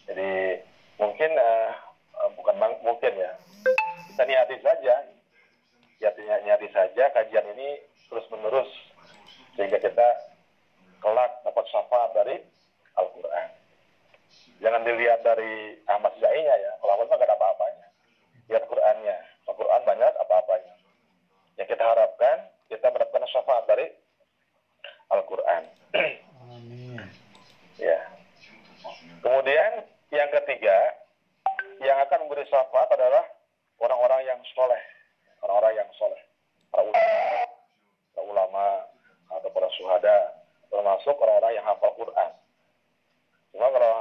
Jadi mungkin eh, bukan mungkin ya kita niati saja, niati, niati saja kajian ini terus menerus sehingga kita kelak dapat syafaat dari Al-Quran. Jangan dilihat dari Ahmad Zainya ya, kalau Ahmad ada apa-apanya lihat Qurannya. Al-Quran banyak apa-apanya. Yang kita harapkan, kita mendapatkan syafaat dari Al-Quran. Amin. ya. Kemudian yang ketiga, yang akan memberi syafaat adalah orang-orang yang soleh. Orang-orang yang soleh. Para ulama, para ulama atau para suhada, termasuk orang-orang yang hafal Quran. Cuma kalau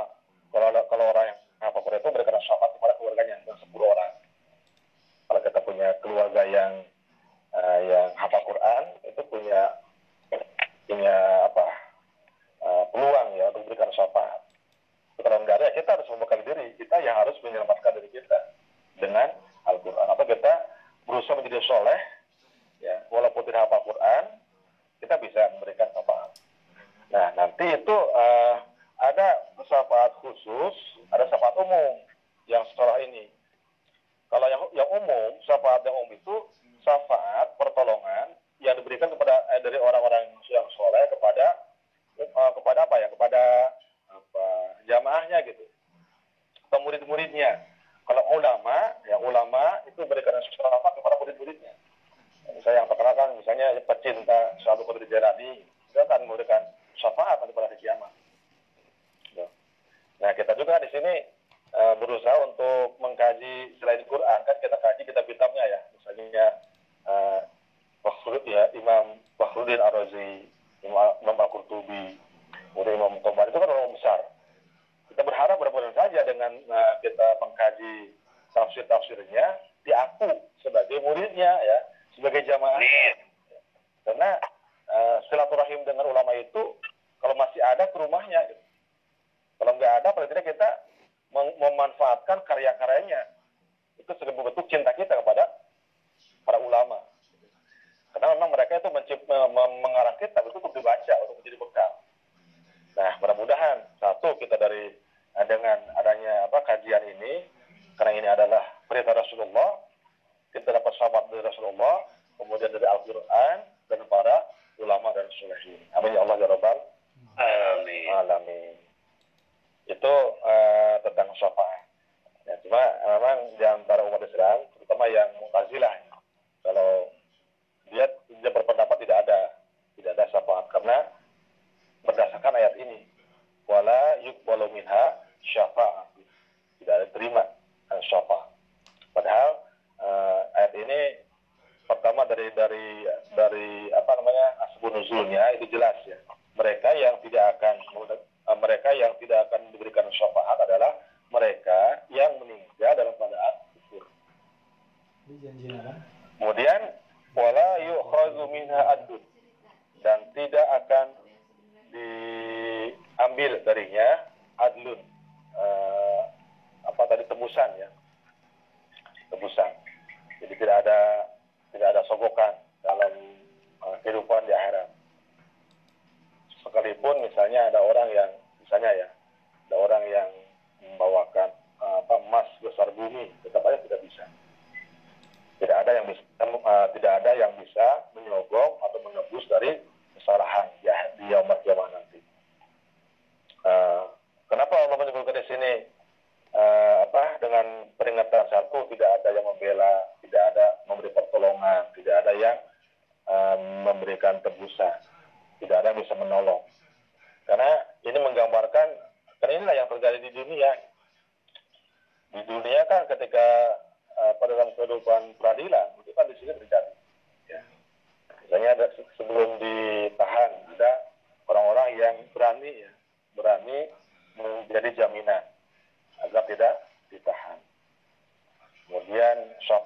kalau kalau orang yang hafal Quran itu memberikan syafaat kepada keluarganya, yang 10 orang kalau kita punya keluarga yang eh, yang hafal Quran itu punya punya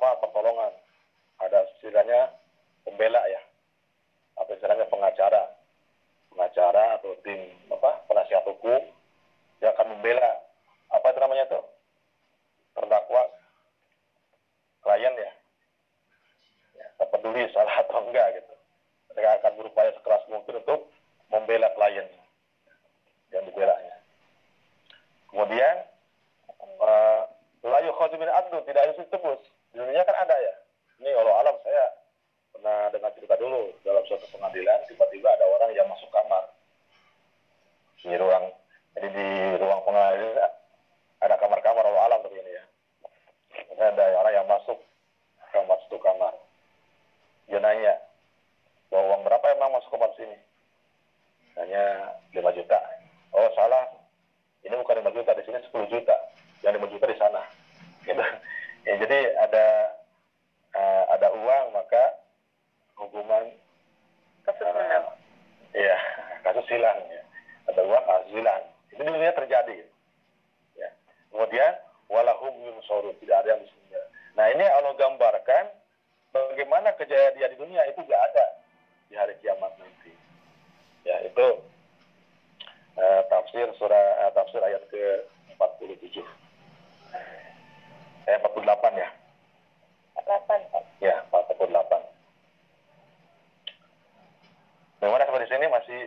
syafaat pertolongan. Ada istilahnya pembela ya, atau istilahnya? Pengacara, pengacara atau tim apa penasihat hukum yang akan membela apa itu namanya tuh terdakwa klien ya, ya tak peduli salah atau enggak gitu. Mereka akan berupaya sekeras mungkin untuk membela klien yang dibelanya. Kemudian eh, layu khozimin adlu tidak harus tebus di dunia kan ada ya. Ini kalau alam saya pernah dengar cerita dulu dalam suatu pengadilan tiba-tiba ada orang yang masuk kamar. Di ruang jadi di ruang pengadilan ada kamar-kamar Allah alam tapi ini ya. Kemudian ada orang yang masuk kamar satu kamar. Dia nanya bahwa uang berapa emang masuk kamar sini? Hanya 5 juta. Oh salah. Ini bukan 5 juta di sini 10 juta. Yang 5 juta di sana. Gitu. Ya, jadi ada eh, ada uang maka hukuman Kasus eh, menang. Iya, kasus hilang ya. Ada uang kasus hilang. Itu di dunia terjadi. Ya. Kemudian walahum yunsorun, tidak ada yang bisa. Nah ini Allah gambarkan bagaimana kejadian di dunia itu tidak ada di hari kiamat nanti. Ya itu eh, tafsir surah eh, tafsir ayat ke 47. Eh 48 ya. 8 Pak. Ya, 48. Bagaimana sampai di sini masih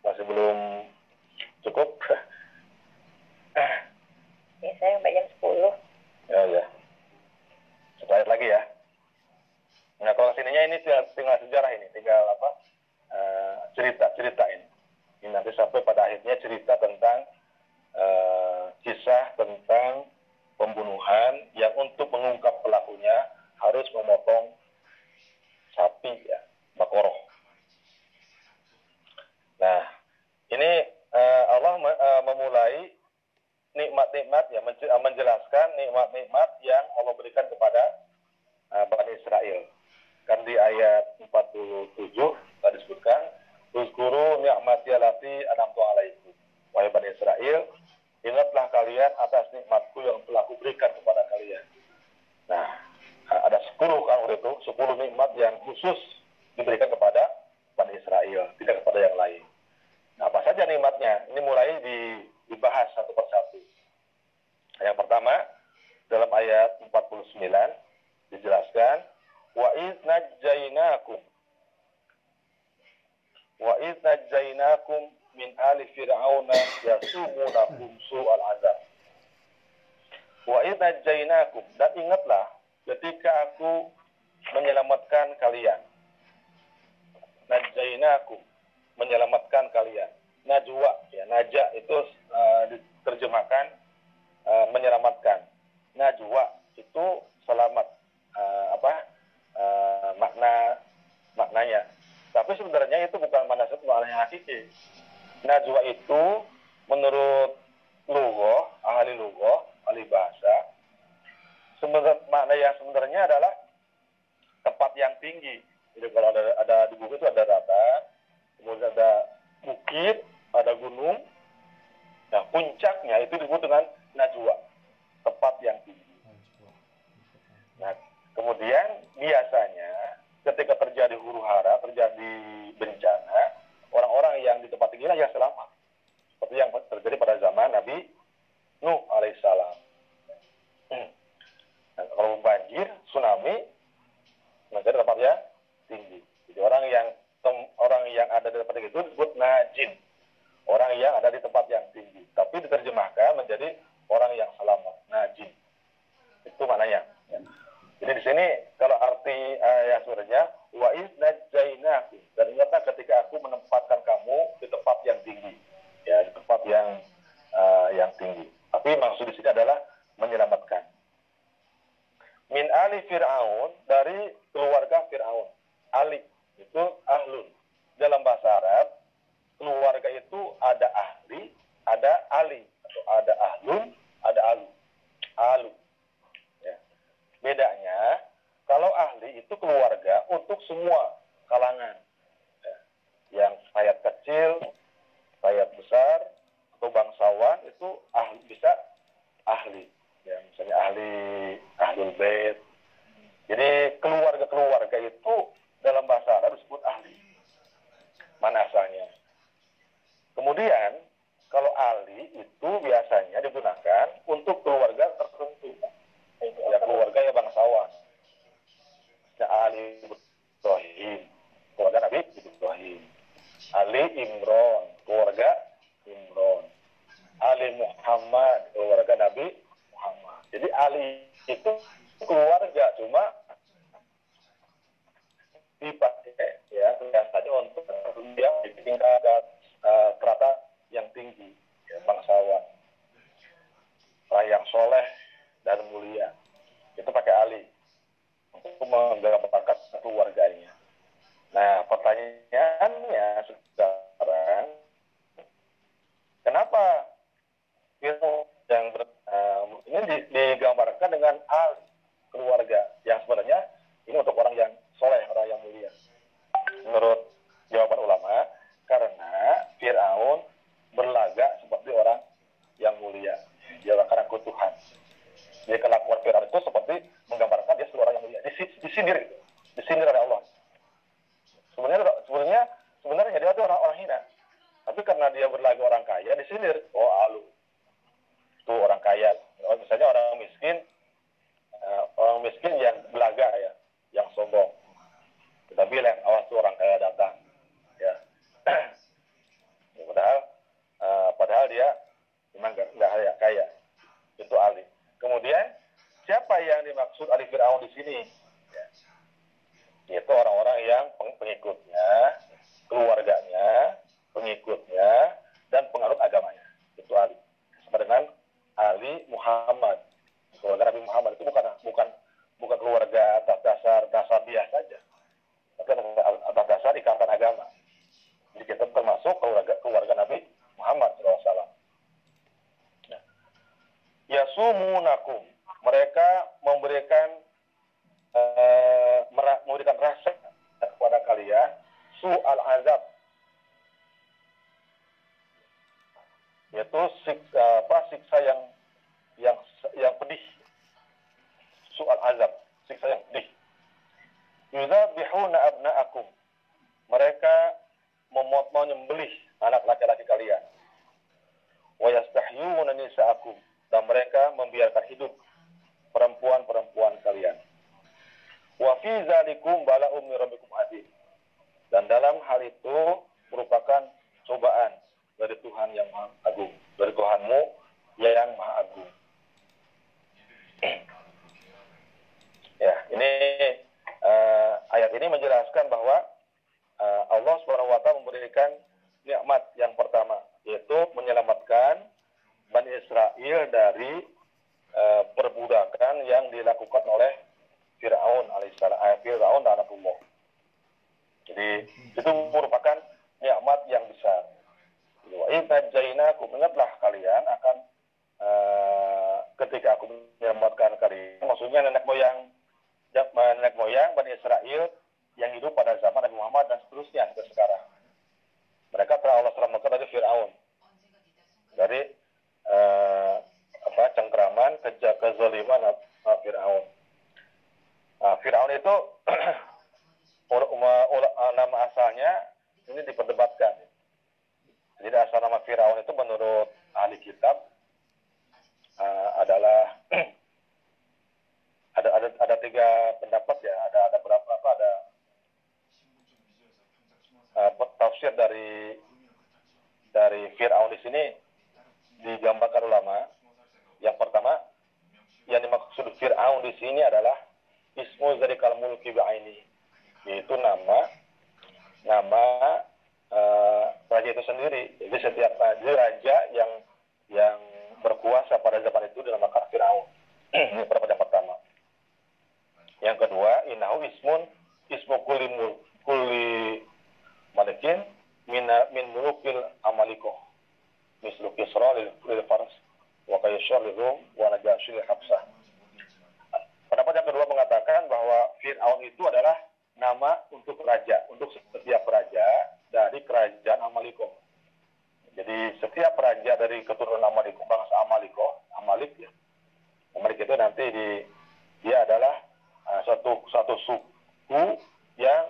masih belum cukup? Ya, saya sampai jam 10. ya, ya. Satu lagi ya. Nah, kalau sininya ini tinggal, tinggal sejarah ini, tinggal apa? eh, cerita, cerita ini. Ini nanti sampai pada akhirnya cerita tentang eh, kisah tentang pembunuhan yang untuk mengungkap pelakunya harus memotong sapi ya, bakoroh. Nah, ini eh, Allah eh, memulai nikmat-nikmat ya eh, menjelaskan nikmat-nikmat yang Allah berikan kepada eh, Bani Israel. Kan di ayat 47 tadi disebutkan, "Uzkuru ni'mati allati an'amtu alaikum." Wahai Bani Israel, ingatlah kalian atas nikmatku yang telah kuberikan kepada kalian. Nah, ada 10 kan waktu itu, 10 nikmat yang khusus diberikan kepada Bani Israel, tidak kepada yang lain. Nah, apa saja nikmatnya? Ini mulai di- dibahas satu persatu. Yang pertama, dalam ayat 49 dijelaskan, wa id najjainakum wa id najjainakum min ali fir'auna yasumunakum su'al azab. Wa id najjainakum dan ingatlah ketika aku menyelamatkan kalian. Najjainakum menyelamatkan kalian. Najwa ya, naja itu uh, diterjemahkan uh, menyelamatkan. Najwa itu selamat uh, apa uh, makna maknanya. Tapi sebenarnya itu bukan makna makna yang hakiki. Najwa itu menurut lugo, ahli lugo, ahli bahasa, sebenarnya makna yang sebenarnya adalah tempat yang tinggi. Jadi kalau ada ada di buku itu ada dataran, kemudian ada bukit, ada gunung. Nah, puncaknya itu disebut dengan najwa, tempat yang tinggi. Nah, kemudian biasanya ketika terjadi huru hara, terjadi yang di tempat tinggi lah yang selamat. Seperti yang terjadi pada zaman Nabi Nuh alaihissalam. Hmm. Nah, kalau banjir, tsunami, mencari tempat tinggi. Jadi orang yang orang yang ada di tempat itu disebut najin. Orang yang ada di tempat yang tinggi. Tapi diterjemahkan menjadi orang yang selamat, najin. Itu maknanya. Ya. Jadi di sini kalau arti sebenarnya wa iz najjainakum dan ingatlah ketika aku menempatkan kamu di tempat yang tinggi. Ya di tempat yang uh, yang tinggi. Tapi maksud di sini adalah menyelamatkan. Min ali fir'aun dari keluarga fir'aun. Ali itu ahlun. Dalam bahasa Arab keluarga itu ada ahli ada ali. Atau ada ahlun ada alu. Alu. Bedanya kalau ahli itu keluarga untuk semua kalangan. Ya. Yang sayap kecil, sayap besar, atau bangsawan itu ahli bisa ahli. Ya, misalnya ahli ahlul bait. Jadi keluarga-keluarga itu dalam bahasa Arab disebut ahli. Mana asalnya? Kemudian kalau ahli itu biasanya digunakan untuk keluarga tertentu. Ya keluarga ya bangsawan Ali Ibrahim, keluarga Nabi Ibrahim. Ali Imron, keluarga Imron. Ali Muhammad, keluarga Nabi Muhammad. Jadi Ali itu keluarga cuma dipakai ya biasanya untuk yang di tingkat uh, kerata yang tinggi, ya, bangsawan, orang yang soleh dan mulia. Itu pakai Ali untuk menggambarkan keluarganya. Nah, pertanyaannya sekarang, kenapa ilmu yang ber, uh, ini digambarkan dengan al keluarga yang sebenarnya ini untuk orang yang soleh, orang yang mulia. Menurut jawaban ulama, karena Fir'aun berlagak seperti orang yang mulia. Dia karena Tuhan. Jadi kelakuan Fir'aun itu seperti menggambarkan dia seorang yang mulia. Disindir, disindir oleh Allah. Sebenarnya, sebenarnya, sebenarnya dia itu orang-orang hina. Tapi karena dia berlagu orang kaya, disindir. Oh, alu. Itu orang kaya. Oh, misalnya orang miskin, uh, orang miskin yang belaga ya, yang sombong. Kita bilang, awas tuh orang kaya datang. Ya. ya padahal, uh, padahal dia memang nggak kaya. Itu alih. Kemudian siapa yang dimaksud Ali Fir'aun di sini? Ya. Yaitu orang-orang yang pengikutnya, keluarganya, pengikutnya, dan pengaruh agamanya. Itu Ali. Sama dengan Ali Muhammad. Keluarga Nabi Muhammad itu bukan bukan bukan keluarga atas dasar dasar dia saja, tapi atas dasar ikatan agama. Jadi kita termasuk keluarga keluarga Nabi Muhammad SAW yasumunakum. Mereka memberikan uh, memberikan rasa kepada kalian. Su al azab. Yaitu siksa, apa, siksa yang yang yang pedih. Su al azab. Siksa yang pedih. Yuzabihuna abna'akum. Mereka memot menyembelih anak laki-laki kalian. Wa yastahyuna nisa'akum dan mereka membiarkan hidup perempuan-perempuan kalian. Wa fi zalikum bala'um rabbikum. Dan dalam hal itu merupakan cobaan dari Tuhan yang Maha Agung, dari Tuhanmu yang Maha Agung. ya, ini uh, ayat ini menjelaskan bahwa uh, Allah Subhanahu wa taala memberikan nikmat yang pertama yaitu menyelamatkan Bani Israel dari uh, perbudakan yang dilakukan oleh Fir'aun alaihissalam, eh, Fir'aun dan Anakullah. Jadi itu merupakan nikmat yang besar. Jainakum ingatlah kalian akan uh, ketika aku menyelamatkan kalian, maksudnya nenek moyang nenek moyang Bani Israel yang hidup pada zaman Nabi Muhammad dan seterusnya sampai sekarang. Mereka telah Allah selamatkan dari Fir'aun. Dari uh, apa cengkraman keja kezaliman uh, Firaun. Nah, Firaun itu nama asalnya ini diperdebatkan. Jadi asal nama Firaun itu menurut ahli kitab uh, adalah ada ada ada tiga pendapat ya. Ada ada berapa apa ada uh, tafsir dari dari Firaun di sini digambarkan ulama, yang pertama yang dimaksud Fir'aun di sini adalah ismu dari mulki ini yaitu nama nama uh, raja itu sendiri. Jadi setiap raja, raja yang yang berkuasa pada zaman itu dinamakan Fir'aun. Ini pendapat yang pertama. Yang kedua, inahu ismun ismu kuli, kuli malikin min, min mulukil amalikoh Mislu Kisra lil, lil Fars wa Rum wa Najasyi lil Habsah. Pendapat yang kedua mengatakan bahwa Fir'aun itu adalah nama untuk raja, untuk setiap raja dari kerajaan Amaliko. Jadi setiap raja dari keturunan Amaliko, bangsa Amaliko, Amalik ya. Amalik itu nanti di dia adalah uh, satu satu suku yang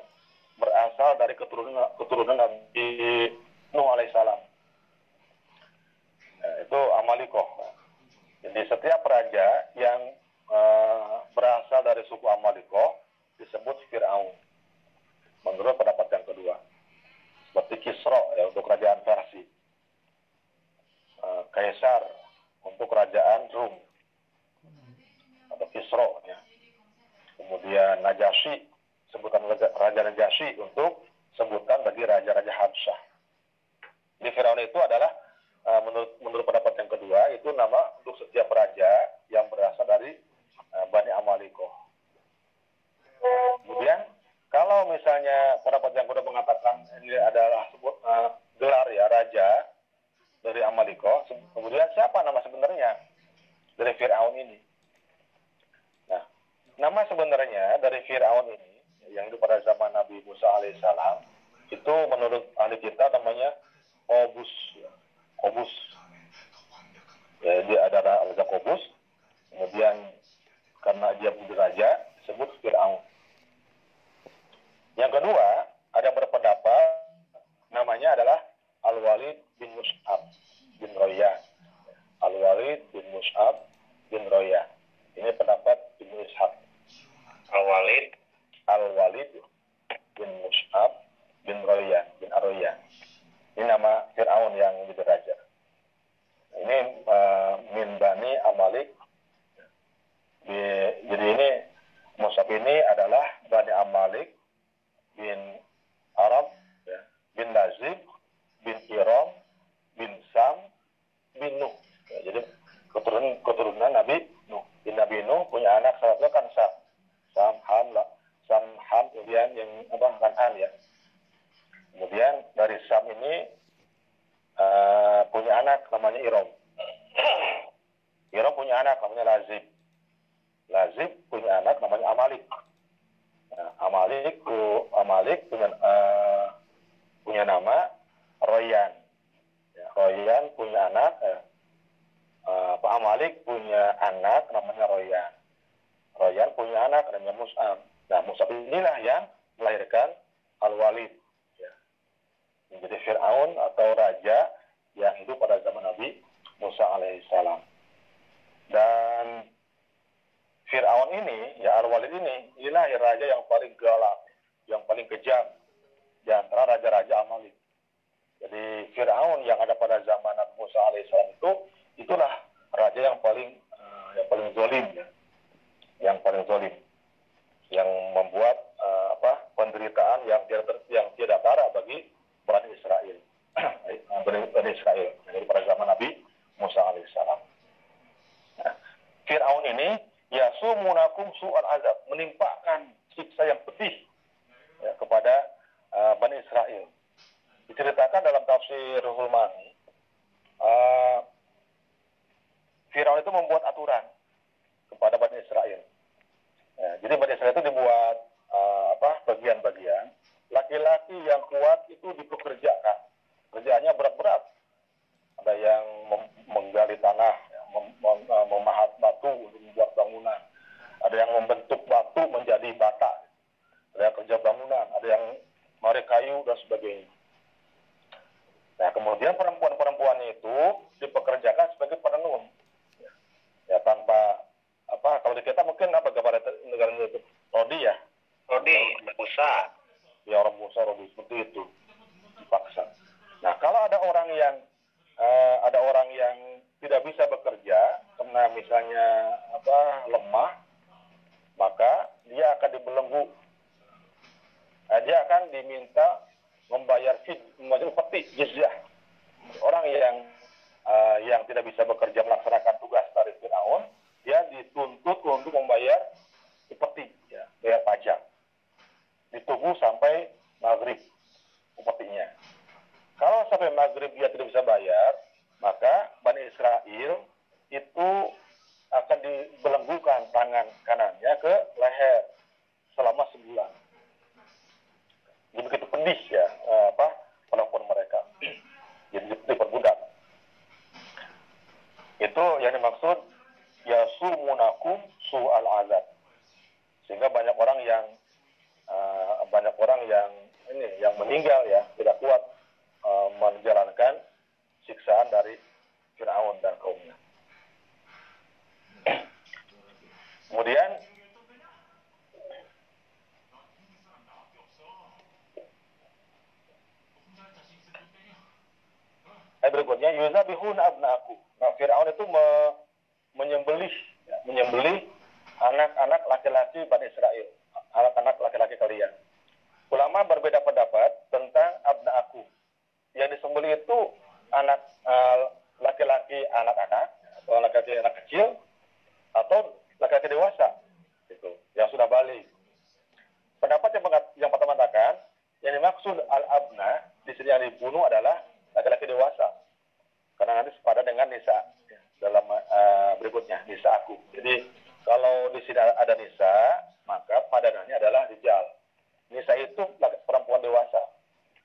berasal dari keturunan keturunan Nabi Nuh alaihissalam. Nah, itu Amaliko. Jadi setiap raja yang eh, berasal dari suku Amaliko disebut Fir'aun. Menurut pendapat yang kedua. Seperti Kisro ya untuk kerajaan Persia. Eh, Kaisar untuk kerajaan Rum. Atau Kisro ya. Kemudian Najasyi, sebutan raja, Najasyi untuk sebutan bagi raja-raja Habsyah. Jadi Firaun itu adalah uh, menurut menurut pendapat yang kedua itu nama untuk setiap raja yang berasal dari uh, Bani Amaliko. Kemudian kalau misalnya pendapat yang kedua mengatakan ini adalah sebut uh, gelar ya raja dari Amaliko, kemudian siapa nama sebenarnya dari Firaun ini? Nah, nama sebenarnya dari Firaun ini yang hidup pada zaman Nabi Musa alaihissalam itu menurut ahli kita namanya Kobus. Kobus. Ya, dia adalah raja Kobus. Kemudian karena dia menjadi raja disebut Fir'aun. Yang kedua, ada yang berpendapat namanya adalah Al-Walid bin Mus'ab bin Roya. Al-Walid bin Mus'ab bin Roya. Ini pendapat bin Ishaq. Al-Walid Al-Walid bin Mus'ab bin Roya bin Aroya. Ini nama Fir'aun yang menjadi raja. Ini uh, min Bani Amalik. Di- jadi ini Mus'ab ini adalah Bani Amalik bin Arab, bin Lazib, bin Iram, bin Sam, bin Nuh. Ya, jadi keturunan keturunan Nabi Nuh. Bin Nabi Nuh punya anak salah kan Sam. Sam, Ham. Sam, Ham, kemudian yang apa Kanan ya. Kemudian dari Sam ini eh, punya anak namanya Iram. Iram punya anak namanya Lazib. Lazib punya anak namanya Amalik. Nah, Amalik, Amalik punya eh, punya nama Royan. Ya, Royan punya anak, eh, Pak Amalik punya anak namanya Royan. Royan punya anak namanya Mus'ab. Nah, Mus'ab inilah yang melahirkan Al-Walid. Menjadi Fir'aun atau raja yang hidup pada zaman Nabi Musa alaihissalam. Dan Fir'aun ini, ya Al-Walid ini, inilah ya raja yang paling galak, yang paling kejam di antara raja-raja Amalik. Jadi Fir'aun yang ada pada zaman Nabi Musa alaihissalam itu, itulah raja yang paling eh, yang paling zolim ya yang paling zolim yang membuat eh, apa penderitaan yang tidak yang tidak tara bagi Bani Israel Bani, Israel dari pada zaman Nabi Musa alaihissalam. Fir'aun ini ya sumunakum su'al azab menimpakan siksa yang pedih ya, kepada eh, Bani Israel. Diceritakan dalam tafsir Hulmani eh, Firaun itu membuat aturan kepada Bani Israel. Ya, jadi Bani Israel itu dibuat eh, apa bagian-bagian. Laki-laki yang kuat itu dipekerjakan. Kerjaannya berat-berat. Ada yang menggali tanah, mem- mem- eh, memahat batu untuk membuat bangunan. Ada yang membentuk batu menjadi bata. Ada yang kerja bangunan, ada yang marek kayu dan sebagainya. Nah, kemudian perempuan-perempuan itu dipekerjakan sebagai penenun ya tanpa apa kalau di kita mungkin apa kepada negara itu rodi ya Rodi Musa ya orang rodi seperti itu. Dipaksa. Nah kalau ada orang yang eh, ada orang yang tidak bisa bekerja karena misalnya apa lemah maka dia akan dibelenggu. Nah, dia akan diminta membayar fid membayar peti jizyah. Orang yang uh, yang tidak bisa bekerja melaksanakan tugas dari Firaun, dia dituntut untuk membayar upeti, ya, bayar pajak. Ditunggu sampai maghrib upetinya. Kalau sampai maghrib dia tidak bisa bayar, maka Bani Israel itu akan dibelenggukan tangan kanannya ke leher selama sebulan. Jadi begitu pedih ya eh, apa perlakuan mereka. Jadi diperbudak. Itu yang dimaksud ya sumunakum su al azab. Sehingga banyak orang yang banyak orang yang ini yang meninggal ya tidak kuat uh, menjalankan siksaan dari Firaun dan kaumnya. Kemudian ayat berikutnya yuzabihun abnaaku. Nah, Firaun itu me menyembelih ya, menyembelih anak-anak laki-laki Bani Israel, anak-anak laki-laki kalian. Ulama berbeda pendapat tentang abnaaku. Yang disembelih itu anak laki-laki uh, anak-anak atau laki-laki anak kecil atau laki-laki dewasa itu yang sudah balik. Pendapat yang, yang pertama mengatakan yang dimaksud al-abna di sini yang dibunuh adalah laki-laki dewasa. Karena nanti sepadan dengan nisa dalam uh, berikutnya nisa aku. Jadi kalau di sini ada nisa, maka padanannya adalah rijal. Nisa itu perempuan dewasa.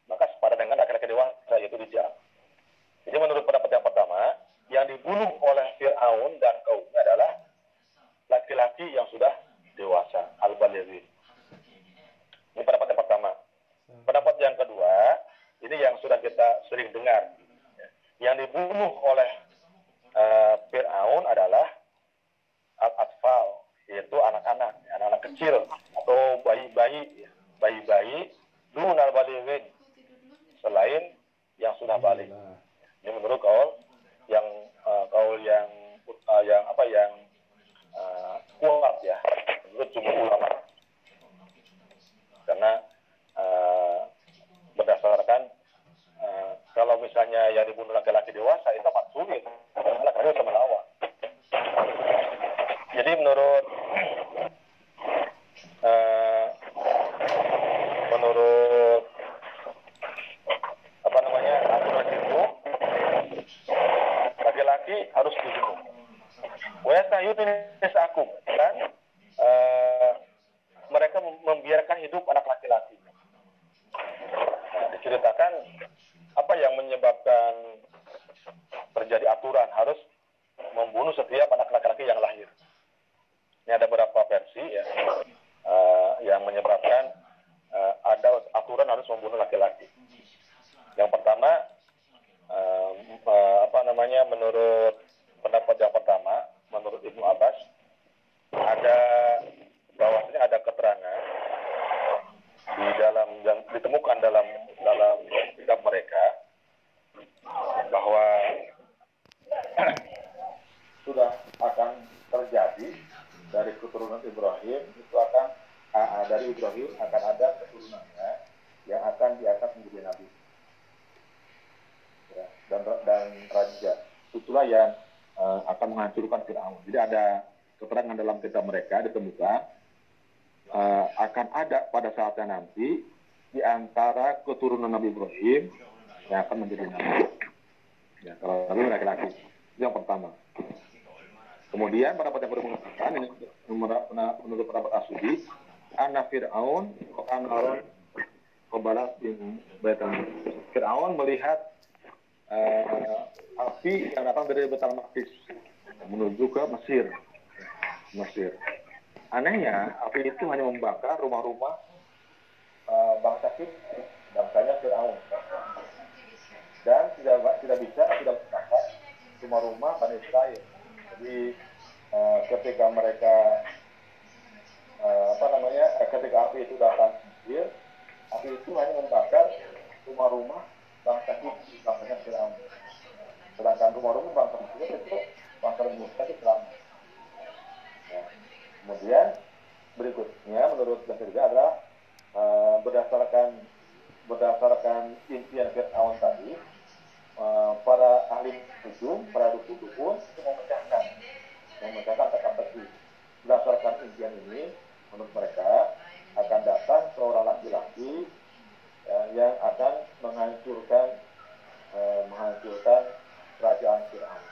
Maka sepadan dengan laki-laki dewasa yaitu rijal. Jadi menurut pendapat yang pertama, yang dibunuh oleh Fir'aun dan kaumnya adalah laki-laki yang sudah dewasa, al-balighin. Ini pendapat yang pertama. Pendapat yang kedua, ini yang sudah kita sering dengar. Yang dibunuh oleh uh, Fir'aun adalah al-atfal, yaitu anak-anak, anak-anak kecil atau bayi-bayi, bayi-bayi dun al-balighin selain yang sudah balik. Ini menurut kaul yang uh, kaul yang uh, yang apa yang uh, kuat ya. Menurut jumhur ulama. Karena uh, berdasarkan uh, kalau misalnya yang dibunuh laki-laki dewasa itu amat sulit. Laki-laki bisa melawan jadi menurut menurut apa namanya aturan itu laki-laki harus dibunuh. Wesa yudinis aku kan uh, mereka membiarkan hidup anak laki-laki. Diceritakan apa yang menyebabkan terjadi aturan harus membunuh setiap anak laki-laki yang lahir. Ini ada beberapa versi ya uh, yang menyebabkan uh, ada aturan harus membunuh laki-laki. Yang pertama uh, uh, apa namanya menurut pendapat yang pertama menurut Ibnu Abbas ada bahwasanya ada keterangan di dalam yang ditemukan dalam dalam kitab mereka bahwa sudah akan terjadi dari keturunan Ibrahim itu akan dari Ibrahim akan ada keturunannya yang akan diangkat menjadi nabi ya, dan dan raja itulah yang uh, akan menghancurkan Firaun. Jadi ada keterangan dalam kitab mereka ditemukan uh, akan ada pada saatnya nanti di antara keturunan Nabi Ibrahim yang akan menjadi nabi. Ya, kalau nabi laki-laki yang pertama. Kemudian pendapat yang mengatakan menurut pendapat Asudi, anak Fir'aun, Anaron, Kobalat bin Baitan. Fir'aun melihat uh, api yang datang dari Betal Makis menuju ke Mesir. Mesir. Anehnya, api itu hanya membakar rumah-rumah uh, bangsa Kipti, bangsanya Fir'aun. Dan tidak tidak bisa tidak membakar rumah-rumah Bani Israel. Jadi uh, ketika mereka uh, apa namanya, uh, ketika api itu datang Mesir, api itu hanya membakar rumah-rumah bangsa Kipti, bangsanya Fir'aun. Sedangkan rumah-rumah bangsa Mesir itu bangsa Musa itu selamat. Nah, kemudian berikutnya menurut ketiga adalah uh, berdasarkan berdasarkan impian Fir'aun tadi eh, para ahli hukum, para dukun-dukun memecahkan, memecahkan teka-teki. Berdasarkan impian ini, menurut mereka akan datang seorang laki-laki ya, yang akan menghancurkan eh, menghancurkan kerajaan Fir'aun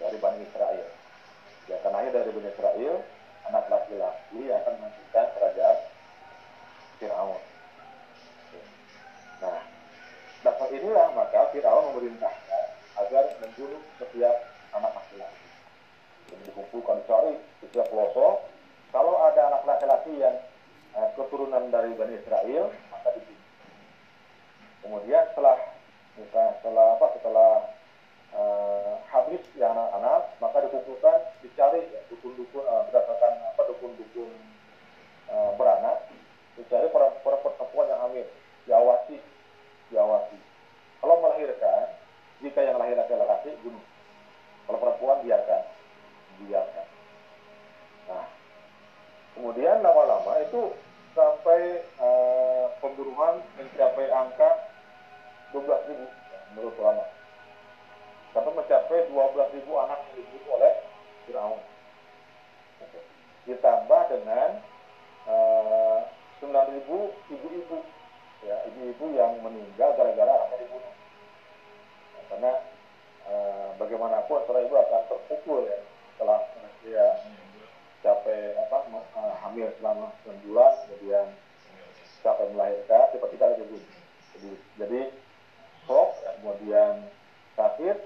dari Bani Israel. Ya, karena dari Bani Israel, anak laki-laki yang akan menghancurkan kerajaan Fir'aun. Nah, dasar inilah maka Fir'aun memerintahkan agar membunuh setiap anak laki-laki. Dikumpulkan cari setiap pelosok. Kalau ada anak laki-laki yang eh, keturunan dari Bani Israel, maka dibunuh. Kemudian setelah misalnya setelah apa setelah eh, habis yang anak-anak, maka dikumpulkan dicari ya, dukun-dukun eh, berdasarkan apa dukun-dukun eh, beranak, dicari para perempuan yang hamil, diawasi, diawasi. Kalau melahirkan, jika yang lahir laki-laki bunuh. Kalau perempuan biarkan, biarkan. Nah, kemudian lama-lama itu sampai eh, pembunuhan mencapai angka 12 ribu menurut ulama. Sampai mencapai 12 ribu anak yang dibunuh oleh Fir'aun. Ditambah dengan eh, 9 ribu ibu-ibu. Ya, ibu-ibu yang meninggal gara-gara anaknya dibunuh. Nah, karena eh, bagaimanapun seorang ibu akan terpukul ya setelah dia capai apa eh, hamil selama 9 bulan kemudian sampai melahirkan tiba-tiba ada. Jadi, jadi ya, kemudian sakit,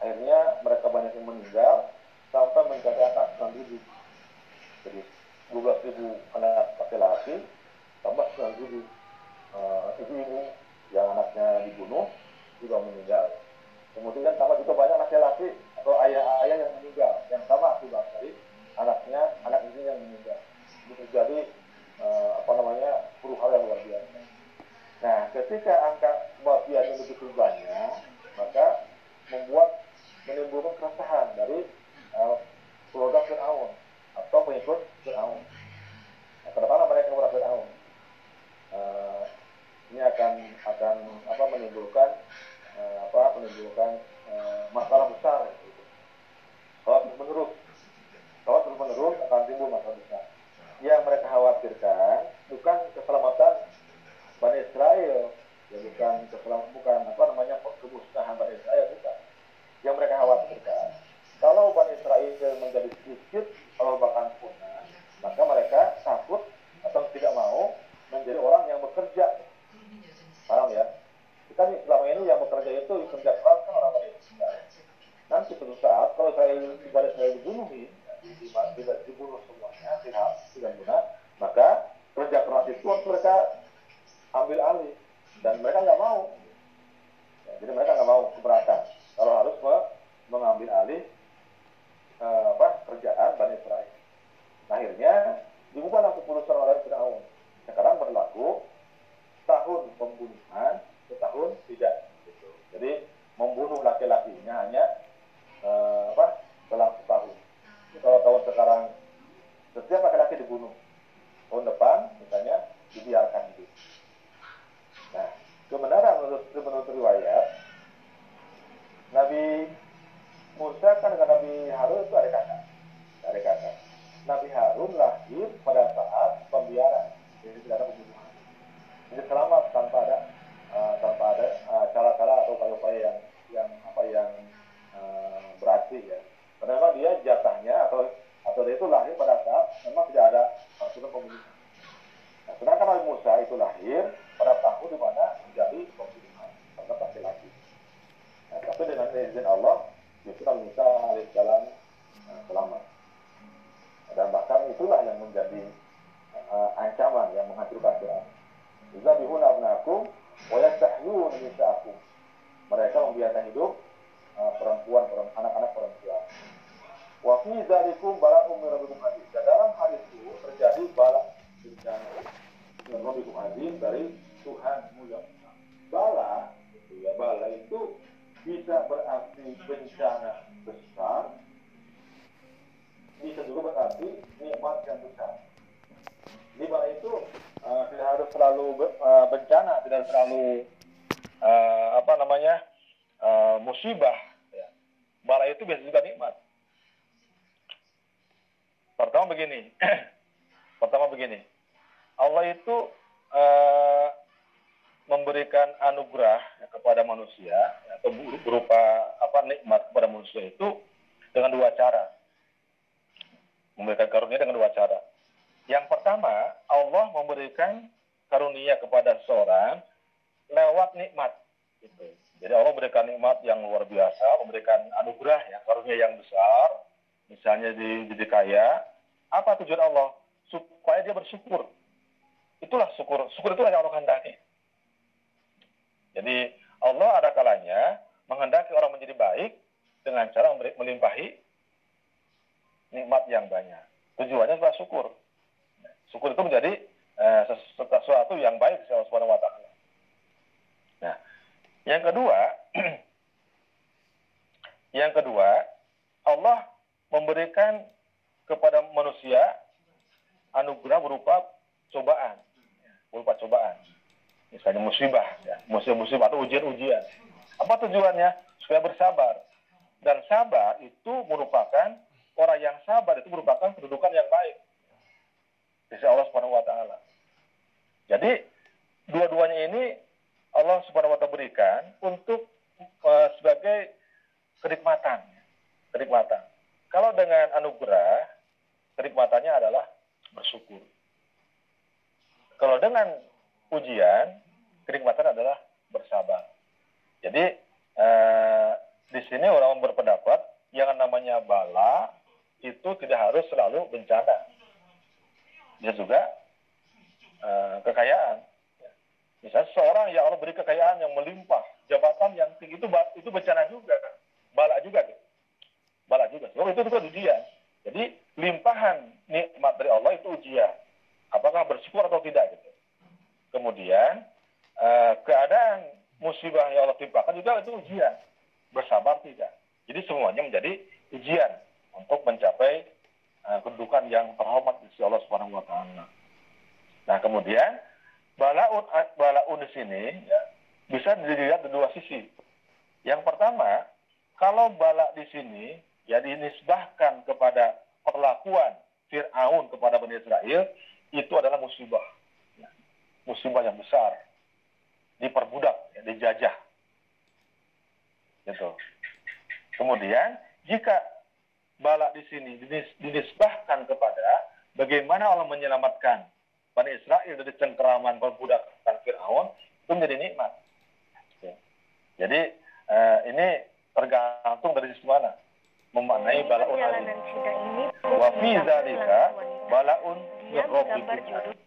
akhirnya mereka banyak yang meninggal sampai mencapai 9 ribu. Jadi 12 ribu anak laki-laki tambah 9 ribu ibu-ibu yang anaknya dibunuh juga meninggal. Kemudian tambah juga banyak laki-laki atau ayah-ayah yang meninggal yang sama akibat dari anaknya anak ini yang meninggal. Itu terjadi uh, apa namanya hara yang luar biasa. Nah, ketika angka kematian yang begitu banyak, maka membuat menimbulkan keresahan dari uh, keluarga Fir'aun atau pengikut Fir'aun. Nah, kenapa mereka kepada Fir'aun? Uh, ini akan akan apa menimbulkan uh, apa menimbulkan uh, masalah besar. Misalnya musibah, ya, musibah-musibah atau ujian-ujian. Apa tujuannya? Supaya bersabar. Dan sabar itu merupakan orang yang sabar itu merupakan kedudukan yang baik di sisi Allah Subhanahu wa taala. Jadi dua-duanya ini Allah Subhanahu wa taala berikan untuk eh, sebagai kenikmatan. Kenikmatan. Kalau dengan anugerah, kenikmatannya adalah bersyukur. Kalau dengan ujian, kenikmatan adalah bersabar. Jadi eh, di sini orang berpendapat yang namanya bala itu tidak harus selalu bencana. Bisa juga eh, kekayaan. Misalnya seorang yang Allah beri kekayaan yang melimpah, jabatan yang tinggi itu itu bencana juga, bala juga, gitu. bala juga. Sebab itu juga ujian. Jadi limpahan nikmat dari Allah itu ujian. Apakah bersyukur atau tidak gitu. Kemudian eh, keadaan musibah yang Allah timpakan juga itu ujian. Bersabar tidak. Jadi semuanya menjadi ujian untuk mencapai eh, kedudukan yang terhormat di sisi Allah Subhanahu wa taala. Nah, kemudian balaun balaun di sini ya, bisa dilihat dari dua sisi. Yang pertama, kalau bala di sini ya dinisbahkan kepada perlakuan Fir'aun kepada Bani Israel, itu adalah musibah. Ya, musibah yang besar. Diperbudak, ya, dijajah. Gitu. Kemudian, jika bala di sini dinis- dinisbahkan kepada bagaimana Allah menyelamatkan Bani Israel dari cengkeraman perbudakan Fir'aun, itu menjadi nikmat. Ya. Jadi, eh, ini tergantung dari sisi mana. Memaknai balaun ini Wa fi zalika balaun min rabbikum.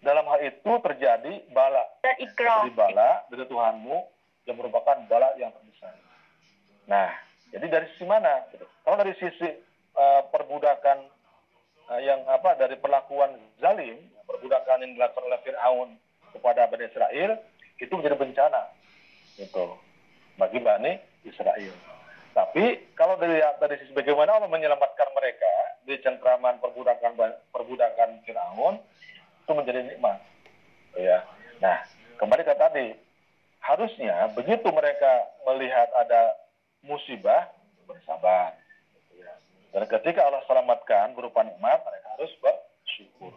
Dalam hal itu terjadi bala. dan ikram. Jadi bala dari Tuhanmu yang merupakan bala yang terbesar. Nah, jadi dari sisi mana? Kalau dari sisi eh, perbudakan eh, yang apa dari perlakuan zalim, perbudakan yang dilakukan oleh Fir'aun kepada Bani Israel itu menjadi bencana, gitu, bagi Bani Israel. Tapi kalau dilihat dari sisi bagaimana Allah menyelamatkan mereka dari cengkraman perbudakan perbudakan Fir'aun itu menjadi nikmat. Ya. Nah, kembali ke tadi, harusnya begitu mereka melihat ada musibah bersabar. Ya. Dan ketika Allah selamatkan berupa nikmat, mereka harus bersyukur.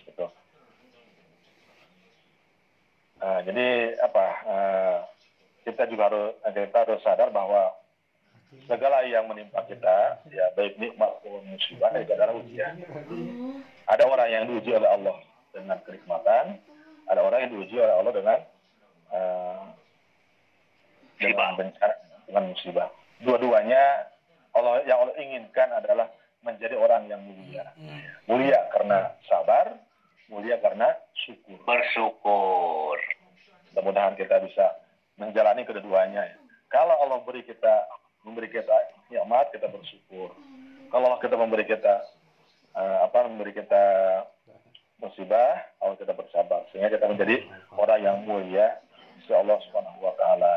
Gitu. Nah, jadi apa? eh, kita juga harus kita harus sadar bahwa segala yang menimpa kita, ya baik nikmat maupun musibah itu adalah ujian. Ada orang yang diuji oleh Allah dengan kenikmatan, ada orang yang diuji oleh Allah dengan eh, dengan bencana, dengan musibah. Dua-duanya Allah yang Allah inginkan adalah menjadi orang yang mulia. Mulia karena sabar, mulia karena syukur. Bersyukur. Mudah-mudahan kita bisa menjalani kedua-duanya. ya. Kalau Allah beri kita memberi kita nikmat, kita bersyukur. Kalau Allah kita memberi kita eh, apa memberi kita musibah, Allah kita bersabar sehingga kita menjadi orang yang mulia sisi Allah Subhanahu wa taala.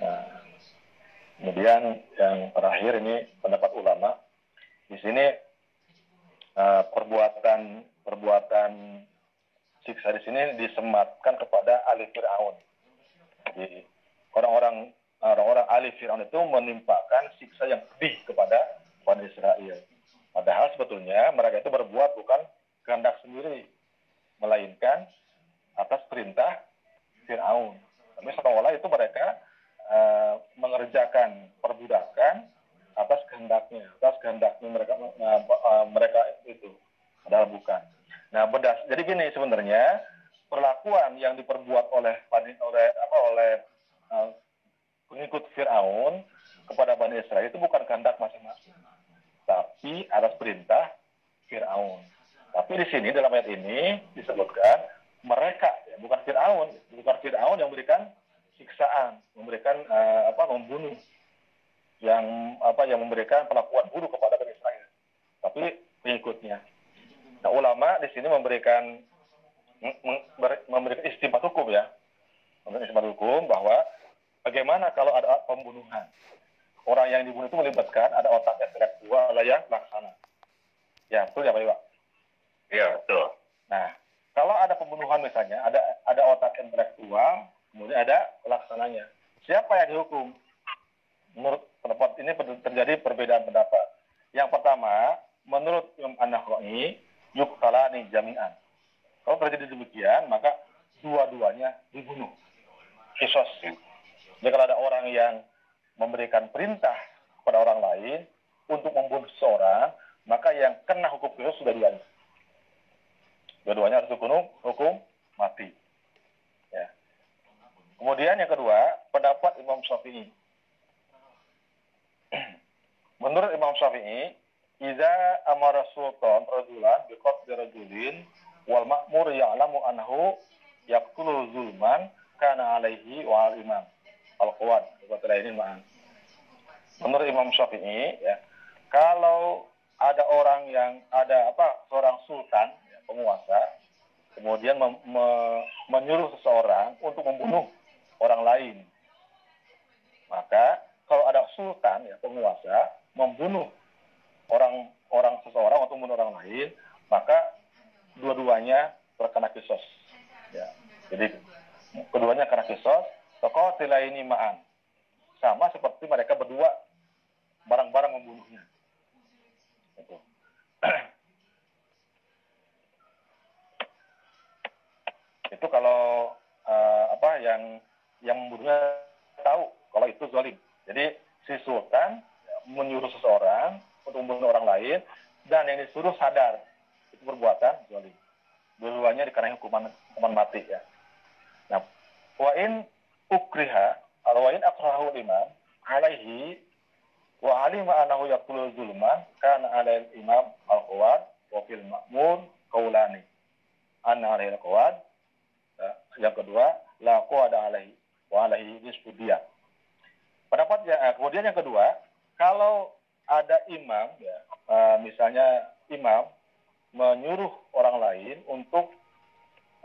Nah, kemudian yang terakhir ini pendapat ulama di sini eh, perbuatan perbuatan siksa di sini disematkan kepada ahli Fir'aun. Jadi orang-orang orang-orang ahli Fir'aun itu menimpakan siksa yang pedih kepada Bani Israel. Padahal sebetulnya mereka itu berbuat bukan kehendak sendiri, melainkan atas perintah Fir'aun. Tapi seolah itu mereka uh, mengerjakan perbudakan atas kehendaknya, atas kehendaknya mereka uh, uh, mereka itu, padahal bukan. Nah, bedas. Jadi gini sebenarnya perlakuan yang diperbuat oleh oleh apa oleh uh, pengikut Firaun kepada Bani Israel itu bukan kehendak masing-masing, tapi atas perintah Firaun. Tapi di sini dalam ayat ini disebutkan mereka, ya, bukan Firaun, bukan Firaun yang memberikan siksaan, memberikan uh, apa membunuh, yang apa yang memberikan perlakuan buruk kepada Bani Israel, tapi pengikutnya. Nah, ulama di sini memberikan memberikan istimewa hukum ya, memberikan istimewa hukum bahwa bagaimana kalau ada pembunuhan, orang yang dibunuh itu melibatkan ada otak intelektual, ada yang laksana. Ya, betul ya Pak Iwa? Iya, betul. Nah, kalau ada pembunuhan misalnya, ada ada otak intelektual, kemudian ada laksananya. Siapa yang dihukum? Menurut pendapat ini terjadi perbedaan pendapat. Yang pertama, menurut Imam An-Nakhai, yuktalani jami'an. Kalau terjadi demikian, maka dua-duanya dibunuh. Kisos. Jadi kalau ada orang yang memberikan perintah kepada orang lain untuk membunuh seorang, maka yang kena hukum kisos sudah duanya. Dua-duanya harus hukum, hukum mati. Ya. Kemudian yang kedua, pendapat Imam Syafi'i. Menurut Imam Syafi'i, Iza amara sultan rajulan biqatli rajulin wal ma'mur ya'lamu anhu yaqtulu zulman kana alaihi wa al imam al quwat ini ma'an menurut Imam Syafi'i ya kalau ada orang yang ada apa seorang sultan ya, penguasa kemudian me, me, menyuruh seseorang untuk membunuh orang lain maka kalau ada sultan ya penguasa membunuh orang orang seseorang atau membunuh orang lain, maka dua-duanya terkena kisos. Ya. Jadi keduanya kena kisos, tokoh ini ma'an. Sama seperti mereka berdua barang-barang membunuhnya. Itu. itu kalau uh, apa yang yang membunuhnya tahu kalau itu zalim. Jadi si sultan menyuruh seseorang untuk membunuh orang lain dan yang disuruh sadar itu perbuatan zalim. Dua-duanya dikenai hukuman hukuman mati ya. Nah, wa in ukriha atau wa in akrahu imam alaihi wa alima anahu yaqtulu zulman kana alail imam al-qawad wa fil ma'mur qaulani. Anna alail qawad ya, yang kedua la qawada alaihi wa alaihi nisfu Pendapat ya, kemudian yang kedua, kalau ada imam, ya, uh, misalnya imam menyuruh orang lain untuk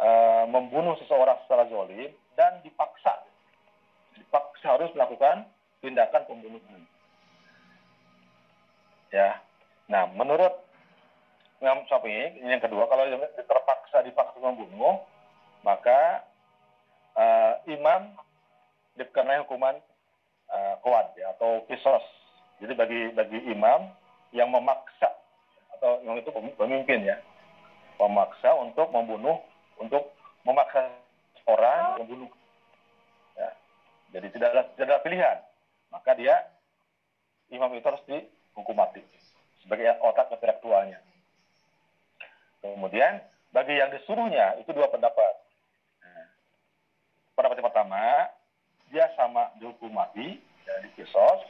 uh, membunuh seseorang secara zolim dan dipaksa harus melakukan tindakan pembunuhan. Ya, nah menurut Imam Syafi'i yang kedua, kalau terpaksa dipaksa membunuh, maka uh, imam dikenai hukuman uh, kuat ya, atau kisos jadi bagi bagi imam yang memaksa atau yang itu pemimpin ya, memaksa untuk membunuh, untuk memaksa orang membunuh. Jadi tidak ada, tidak ada pilihan. Maka dia imam itu harus dihukum mati sebagai otak intelektualnya. Kemudian bagi yang disuruhnya itu dua pendapat. Nah, pendapat yang pertama dia sama dihukum mati ya, di kisos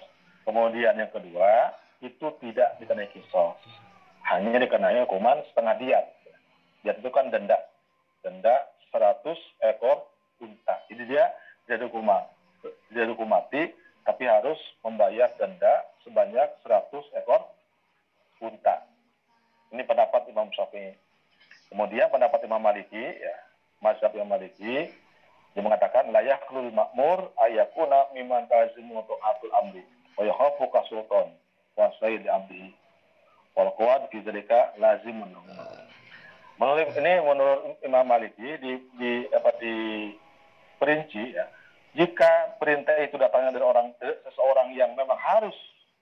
Kemudian yang kedua, itu tidak dikenai kisos. Hanya dikenai hukuman setengah diat. Diat itu kan denda. Denda 100 ekor unta. Jadi dia tidak hukum tidak hukum mati, tapi harus membayar denda sebanyak 100 ekor unta. Ini pendapat Imam Syafi'i. Kemudian pendapat Imam Maliki, ya, Mazhab Imam Maliki, dia mengatakan layak lul makmur ayakuna miman tazimu untuk atul amri wa yakhafu ka sultan wa sayyid abdi wal quwad lazim menurut ini menurut Imam Maliki di di apa di perinci ya jika perintah itu datangnya dari orang dari seseorang yang memang harus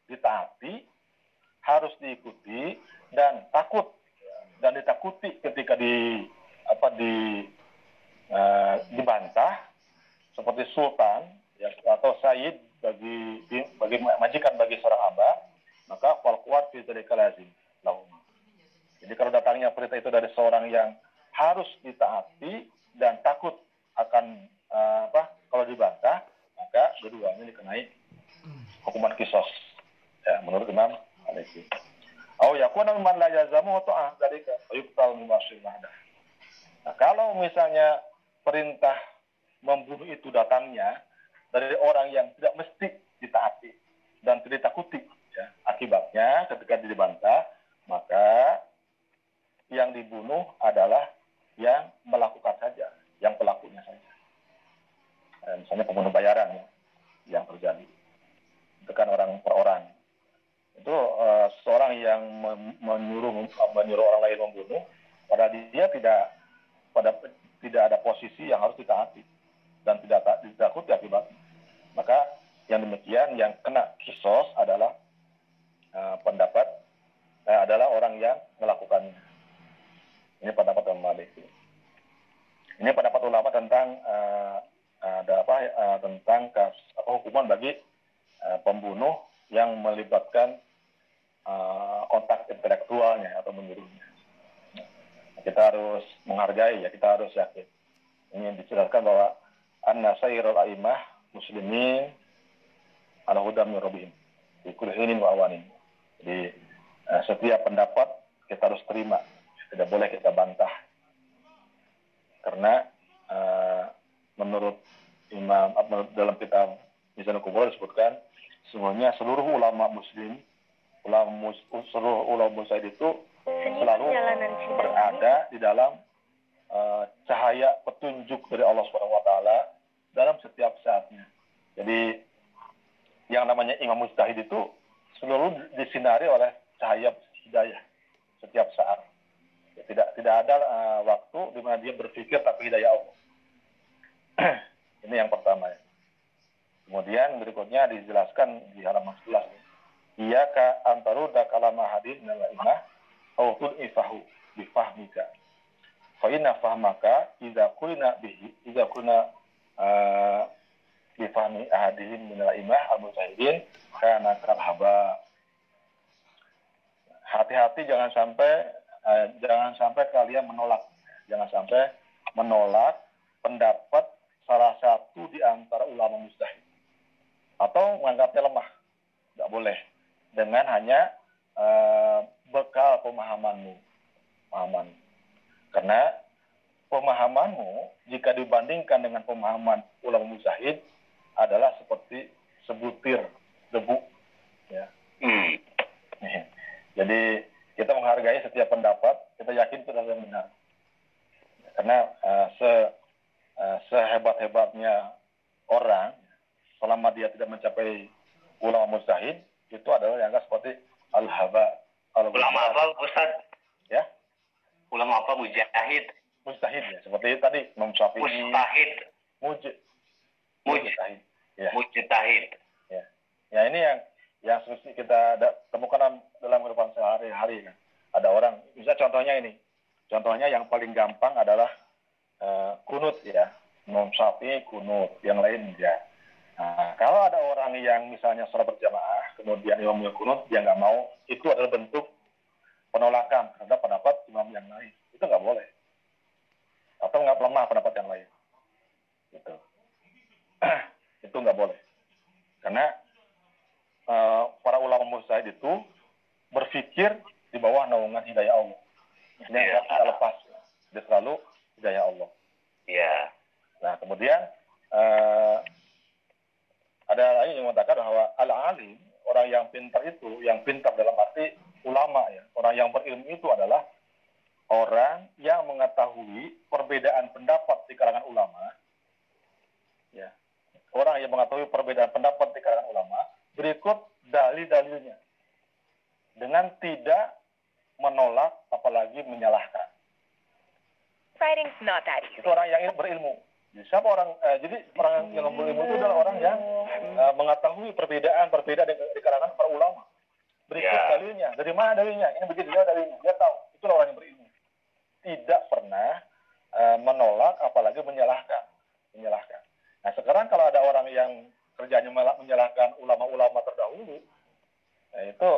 ditaati, harus diikuti dan takut dan ditakuti ketika di apa di uh, dibantah seperti sultan ya, atau sayyid bagi bagi majikan bagi seorang abah maka fal kuat fi lazim. Jadi kalau datangnya perintah itu dari seorang yang harus ditaati dan takut akan uh, apa kalau dibantah maka keduanya dikenai hukuman kisos ya menurut Imam Maliki. Au yakuna man la yazamu ta'ah dzalika yuqtal Nah, kalau misalnya perintah membunuh itu datangnya dari orang yang tidak mesti ditaati dan tidak ditakuti, ya, akibatnya ketika dibantah, maka yang dibunuh adalah yang melakukan saja, yang pelakunya saja. Nah, misalnya pembunuh bayaran ya, yang terjadi. Itu kan orang per orang. Itu uh, seorang yang menyuruh menyuruh orang lain membunuh, pada dia tidak pada tidak ada posisi yang harus ditaati dan tidak ditakuti akibatnya. Maka yang demikian yang kena kisos adalah uh, pendapat uh, adalah orang yang melakukan ini pendapat Imam Maliki. Ini pendapat ulama tentang uh, ada apa uh, tentang kas, apa, hukuman bagi uh, pembunuh yang melibatkan uh, kontak intelektualnya atau menyuruhnya kita harus menghargai ya kita harus yakin. Ini dijelaskan bahwa anna sayyirul aimah muslimin ala hudam min di kulhinin wa awanin. Jadi setiap pendapat kita harus terima tidak boleh kita bantah. Karena menurut imam menurut dalam kitab Mizanul Kubur disebutkan semuanya seluruh ulama muslim ulama seluruh ulama muslim itu selalu berada di dalam uh, cahaya petunjuk dari Allah Subhanahu wa taala dalam setiap saatnya. Jadi yang namanya imam mustahid itu selalu disinari oleh cahaya hidayah setiap saat. Tidak tidak ada uh, waktu di mana dia berpikir tapi hidayah Allah. Ini yang pertama ya. Kemudian berikutnya dijelaskan di halaman 11. Iya ka antaruda kalama hadis nala imah au ifahu bifahmika fa inna fahmaka idza qulna bihi idza qulna uh, bifahmi ahadihim min al-imah al-mujahidin kana kalhaba hati-hati jangan sampai uh, jangan sampai kalian menolak jangan sampai menolak pendapat salah satu di antara ulama mustahid atau menganggapnya lemah tidak boleh dengan hanya uh, bekal pemahamanmu. Pemahaman. Karena pemahamanmu jika dibandingkan dengan pemahaman ulama mujahid adalah seperti sebutir debu. Ya. Hmm. Jadi kita menghargai setiap pendapat, kita yakin itu adalah benar. Karena uh, se uh, sehebat-hebatnya orang, selama dia tidak mencapai ulama mujahid, itu adalah yang seperti al-haba kalau ulama apa Ustaz? Ya. Ulama apa mujahid? Mujtahid ya, seperti tadi Imam Syafi'i. Mujtahid. Muj. Mujtahid. Ya. Mujtahid. Ya. Ya ini yang yang kita temukan dalam kehidupan sehari-hari. Ada orang, bisa contohnya ini. Contohnya yang paling gampang adalah uh, kunut ya. Imam Syafi'i kunut, yang lain ya. Nah, kalau ada orang yang misalnya sholat berjamaah, kemudian imam kunut, dia nggak mau, itu adalah bentuk penolakan terhadap pendapat imam yang lain. Itu nggak boleh. Atau nggak lemah pendapat yang lain. Gitu. itu nggak boleh. Karena uh, para ulama mustahid itu berpikir di bawah naungan hidayah Allah. Ini yang yeah. tidak lepas. Dia selalu hidayah Allah. Iya. Yeah. Nah, kemudian uh, ada lagi yang mengatakan bahwa al-alim, orang yang pintar itu, yang pintar dalam arti ulama ya, orang yang berilmu itu adalah orang yang mengetahui perbedaan pendapat di kalangan ulama. Ya. Orang yang mengetahui perbedaan pendapat di kalangan ulama, berikut dalil-dalilnya. Dengan tidak menolak apalagi menyalahkan. Writing's not that easy. Itu orang yang berilmu. Jadi siapa orang? eh, jadi orang yang ngumpul ilmu itu adalah orang yang eh, mengetahui perbedaan-perbedaan di, di kalangan para ulama. Berikut Ya. dalilnya. Dari mana dalilnya? Ini begini dia dalilnya. Dia tahu. Itulah orang yang berilmu. Tidak pernah eh, menolak, apalagi menyalahkan. Menyalahkan. Nah sekarang kalau ada orang yang kerjanya malah menyalahkan ulama-ulama terdahulu, ya itu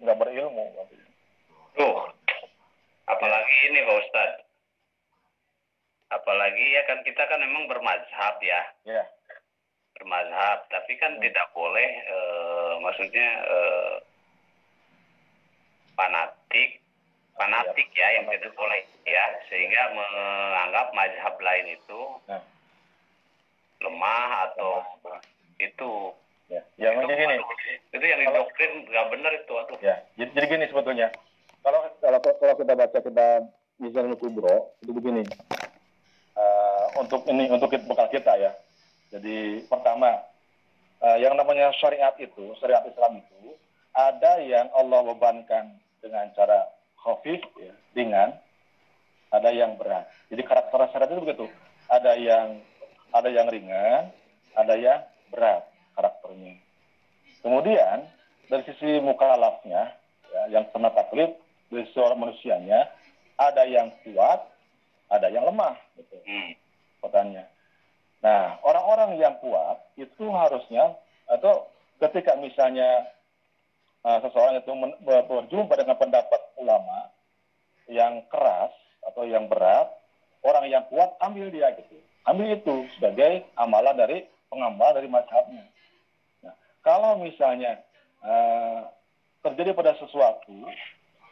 nggak berilmu. Tuh, apalagi ini Pak Ustadz. Apalagi ya kan kita kan memang bermazhab ya, Ya, bermazhab. Tapi kan Hmm. tidak boleh, eh, maksudnya eh, fanatik, fanatik ya yang tidak boleh ya, sehingga menganggap mazhab lain itu Nah. lemah atau itu. ya. Yang itu, gini. itu yang didoktrin nggak benar itu aduh. Ya, jadi, jadi gini sebetulnya. Kalau kalau kalau kita baca kita Mizanul Kubro itu begini. Untuk ini untuk bekal kita ya. Jadi pertama eh, yang namanya syariat itu, syariat Islam itu ada yang Allah bebankan dengan cara khafif ya, ringan, ada yang berat. Jadi karakter syariat itu begitu. Ada yang ada yang ringan, ada yang berat karakternya. Kemudian dari sisi mukalafnya, ya, yang kena taklid dari seorang manusianya, ada yang kuat, ada yang lemah. Gitu, Hmm. Pertanyaannya. Nah, orang-orang yang kuat itu harusnya atau ketika misalnya uh, seseorang itu men- ber- berjumpa dengan pendapat ulama yang keras atau yang berat, orang yang kuat ambil dia gitu. Ambil itu sebagai amalan dari pengamal dari mazhabnya. Nah, kalau misalnya uh, terjadi pada sesuatu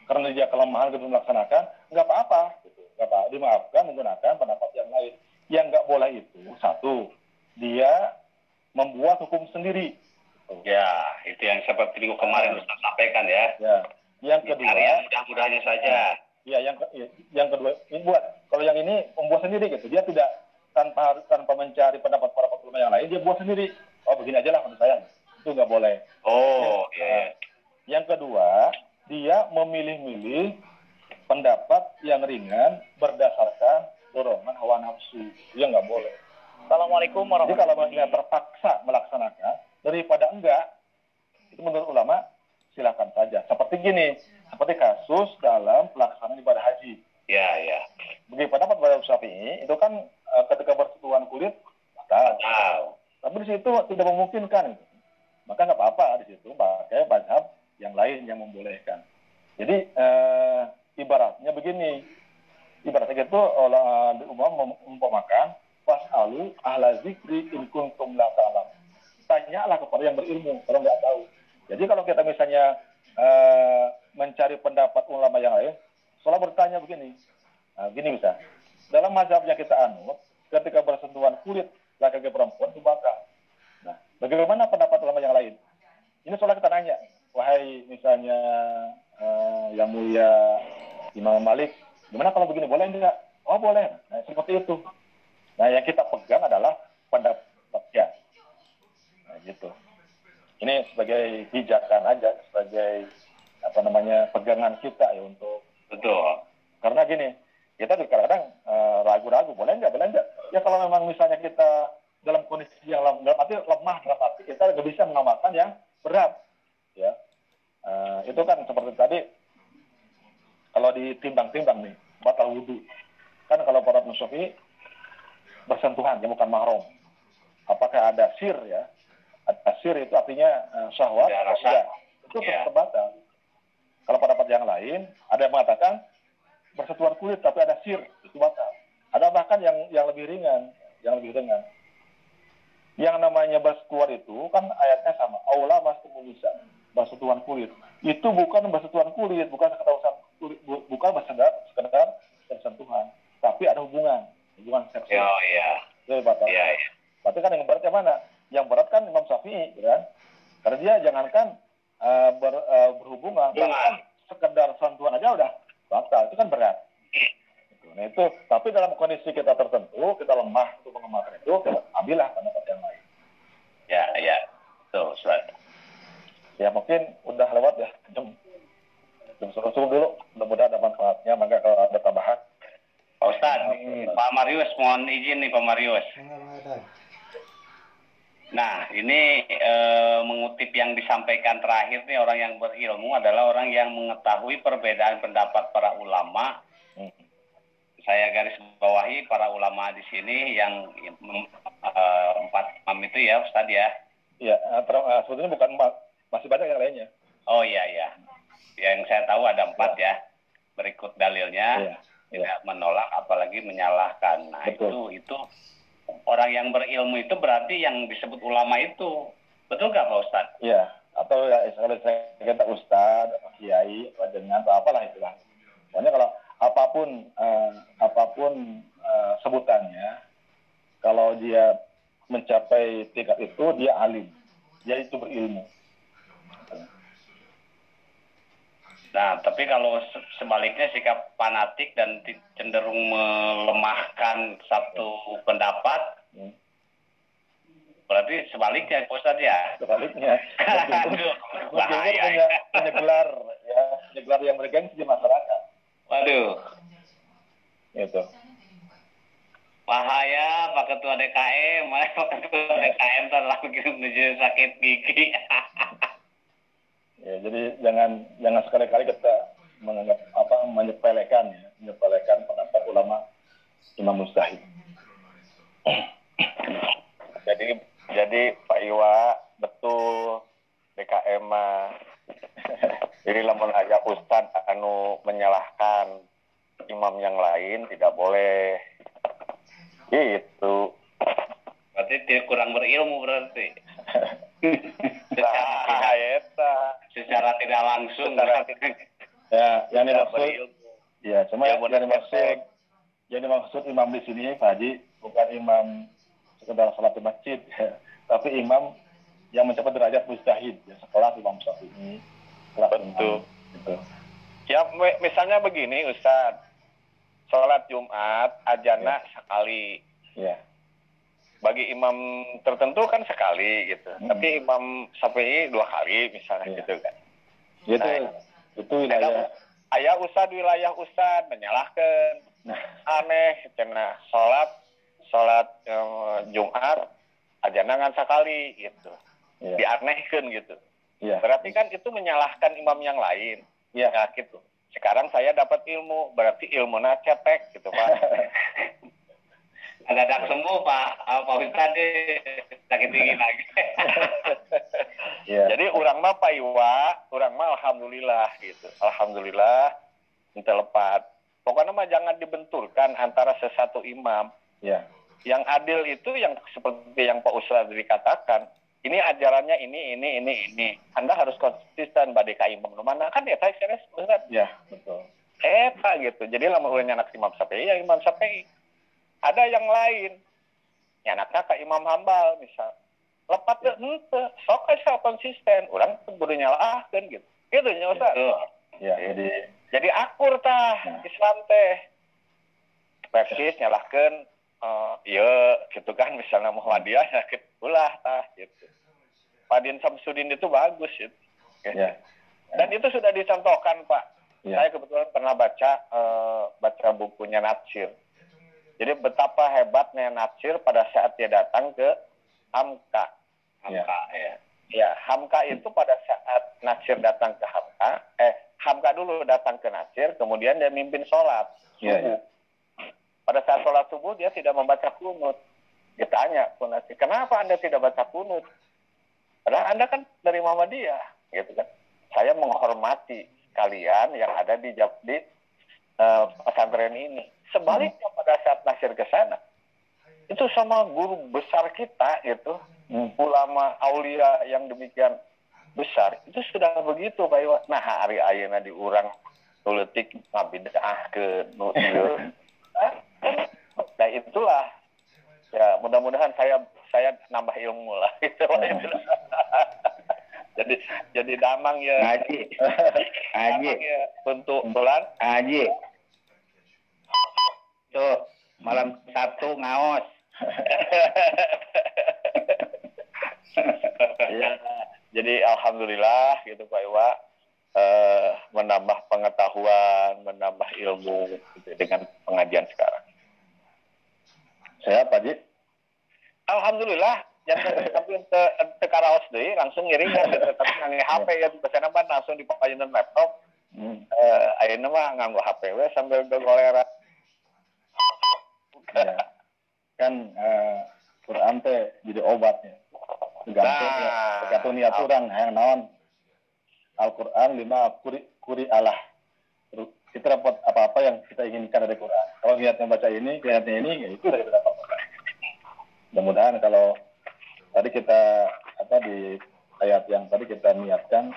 karena dia kelemahan gitu melaksanakan, nggak apa-apa, gitu. nggak apa dimaafkan menggunakan pendapat yang lain. Yang nggak boleh itu satu, dia membuat hukum sendiri. Ya, itu yang seperti minggu kemarin Ustaz sampaikan ya. Ya, yang kedua, yang mudah-mudahnya saja. ya yang ke- ya, yang kedua ini buat kalau yang ini membuat sendiri gitu, dia tidak tanpa tanpa mencari pendapat para ulama yang lain, dia buat sendiri. Oh begini aja lah menurut saya, itu nggak boleh. Oh, ya. Yang kedua, dia memilih-milih pendapat yang ringan berdasarkan dorongan hawa nafsu. Dia nggak boleh. Assalamualaikum Jadi kalau terpaksa melaksanakan daripada enggak, itu menurut ulama silakan saja. Seperti gini, seperti kasus dalam pelaksanaan ibadah haji. Ya, ya. Bagi pendapat pada Syafi'i itu kan eh, ketika bersentuhan kulit batal. Tahu. Tapi di situ tidak memungkinkan. Maka nggak apa-apa di situ pakai mazhab yang lain yang membolehkan. Jadi eh, ibaratnya begini, ibaratnya itu olah di umum mengumpamakan wasalu ahla zikri in kuntum la ta'lam. Tanyalah kepada yang berilmu kalau nggak tahu. Jadi kalau kita misalnya eh, mencari pendapat ulama yang lain, seolah bertanya begini, nah, gini bisa. Dalam mazhabnya kita anut, ketika bersentuhan kulit laki-laki perempuan itu bakal. Nah, bagaimana pendapat ulama yang lain? Ini soalnya kita nanya, wahai misalnya eh, yang mulia Imam Malik, gimana kalau begini boleh enggak? Oh boleh. Nah, seperti itu. Nah, yang kita pegang adalah pendapatnya. Nah, gitu. Ini sebagai pijakan aja, sebagai apa namanya pegangan kita ya untuk Betul. karena gini kita kadang-kadang eh, ragu-ragu boleh nggak boleh nggak ya kalau memang misalnya kita dalam kondisi yang lem- dalam arti lemah dalam arti kita nggak bisa mengamalkan yang berat ya Eh, itu kan seperti tadi kalau ditimbang-timbang nih batal wudhu. Kan kalau para musufi bersentuhan ya bukan mahram apakah ada sir ya? Ada sir itu artinya eh, syahwat Ya, atau rasa. tidak? Itu Ya. tetap batal. Kalau pendapat yang lain ada yang mengatakan bersentuhan kulit tapi ada sir itu batal. Ada bahkan yang yang lebih ringan yang lebih ringan. Yang namanya bersentuhan itu kan ayatnya sama. Aula masuk bisa bersentuhan kulit. Itu bukan bersentuhan kulit bukan bu- bukan sekedar sekedar bersentuhan tapi ada hubungan hubungan seksual ya. itu batal Ya, ya. Berarti kan yang berat yang mana? Yang berat kan Imam Syafi'i, gitu kan? Karena dia jangankan eh, ber, eh, berhubungan, Hubungan. bahkan sekedar sentuhan aja udah batal. Itu kan berat. Gitu. Nah itu, tapi dalam kondisi kita tertentu, kita lemah untuk mengamalkan itu, ambillah pendapat yang lain. Ya, ya. Ustaz. Ya mungkin udah lewat ya jam subuh dulu. Mudah-mudahan ada manfaatnya. Maka kalau ada tambahan, Pak Ustadz, Pak Marius mohon izin nih Pak Marius. Nah, ini eh, mengutip yang disampaikan terakhir nih orang yang berilmu adalah orang yang mengetahui perbedaan pendapat para ulama. Hmm. Saya garis bawahi para ulama di sini yang eh, empat imam itu ya, Ustadz ya. Ya, ter- eh, sebetulnya bukan empat, masih banyak yang lainnya. Oh iya iya. Yang saya tahu ada empat ya. Berikut dalilnya Iya, tidak menolak apalagi menyalahkan. Nah Betul. itu itu orang yang berilmu itu berarti yang disebut ulama itu betul nggak Pak Ustadz? Iya, atau ya kalau saya kata ustad, kiai, dengan atau apalah itulah. Pokoknya kalau apa pun eh, apa pun eh, sebutannya, kalau dia mencapai tingkat itu dia alim, dia itu berilmu. Nah, tapi kalau se- sebaliknya sikap fanatik dan cenderung melemahkan satu pendapat, Hmm. berarti sebaliknya Pak Ustadz ya? Sebaliknya, Aduh, bahaya. punya, punya gelar, ya, punya gelar yang bergengsi di masyarakat. Waduh, Gitu. bahaya Pak Ketua DKM, Pak Ketua DKM telah menuju sakit gigi. Ya, jadi jangan jangan sekali-kali kita menganggap apa menyepelekan ya, menyepelekan pendapat ulama Imam Mustahid. Jadi jadi Pak Iwa betul DKM mah jadi lamun aya ustad anu menyalahkan imam yang lain tidak boleh gitu Berarti tidak kurang berilmu berarti. secara nah, tidak eta secara tidak langsung Secara Ya, yang dimaksud ya cuma Ya, yang benar, dimaksud yang dimaksud imam di sini Pak Haji bukan imam sekedar salat di masjid ya, tapi imam yang mencapai derajat mustahid ya, sekelas Imam Syafi'i. sekelas Betul. gitu. ya mi- misalnya begini Ustad sholat Jumat ajana sekali. Ya. Bagi imam tertentu kan sekali gitu Hmm. tapi imam Syafi'i dua kali misalnya Iya. gitu kan Itu Nah, itu wilayah ayah ustad wilayah ustad menyalahkan nah, aneh cina sholat sholat eh, Jumat ajana ngan sekali gitu ya. dianehkan gitu Ya. berarti kan itu menyalahkan imam yang lain Ya. ya gitu sekarang saya dapat ilmu berarti ilmunya cetek gitu pak ada dak sembuh Pak Pak Ustadz deh sakit gigi lagi. Ya. Jadi orang mah Pak Iwa, orang mah alhamdulillah gitu. Alhamdulillah ente lepat. Pokoknya mah jangan dibenturkan antara sesatu imam. Ya. Yang adil itu yang seperti yang Pak Ustadz dikatakan. Ini ajarannya ini, ini, ini, ini. Anda harus konsisten pada imam mana kan ya saya serius. Ya, betul. Eta gitu. Jadi lama ulangnya anak Imam Syafi'i ya Imam Syafi'i. Ada yang lain. Ya anaknya ke Imam Hambal misal. Lepat deh, ente. Sok aja konsisten. Orang kudu nyalahkan gitu. Gitu nya Ustaz. Ya, jadi Jadi akur tah Islam teh. Persis nyalahkan eh iya gitu kan misalnya Muhammadiyah ya ulah tah gitu. Padin Samsudin itu bagus gitu. ya. Dan itu sudah dicontohkan Pak. Ya. Saya kebetulan pernah baca eh, baca bukunya Natsir. Jadi betapa hebatnya Natsir pada saat dia datang ke Hamka. Hamka ya. Ya, Hamka itu pada saat Natsir datang ke Hamka, eh Hamka dulu datang ke Natsir, kemudian dia mimpin sholat Iya, subuh. Pada saat sholat subuh dia tidak membaca kunut. Ditanya ke Natsir, kenapa anda tidak baca kunut? Padahal anda kan dari Muhammadiyah, gitu kan? Saya menghormati kalian yang ada di Jab- di eh, pesantren ini. Sebaliknya pada saat Nasir ke sana, itu sama guru besar kita itu Hmm. ulama aulia yang demikian besar itu sudah begitu Pak Iwan. Nah hari ayeuna diurang nuletik ngabidah ke nu ieu. Kan? Nah itulah ya mudah-mudahan saya saya nambah ilmu lah gitu jadi jadi damang ya Haji, damang ya untuk bulan Haji. Tuh, malam Sabtu ngaos. ya, jadi alhamdulillah gitu Pak Iwa eh, menambah pengetahuan, menambah ilmu gitu, dengan pengajian sekarang. Sehat Pak Ji? Alhamdulillah jangan tapi te, te karaos deui langsung ngiringan gitu. tapi ngangge HP ya biasanya mah langsung dipapayeun laptop Hmm. eh ayeuna mah nganggo HP we sambil gegolera Ya. Kan eh, Quran teh jadi obatnya. Tergantung Nah. ya, tergantung niat orang yang naon. Al-Quran lima kuri kuri Allah. Kita dapat apa-apa yang kita inginkan dari Quran. Kalau niatnya baca ini, niatnya ini, ya itu dari dapat apa Mudah-mudahan kalau tadi kita apa di ayat yang tadi kita niatkan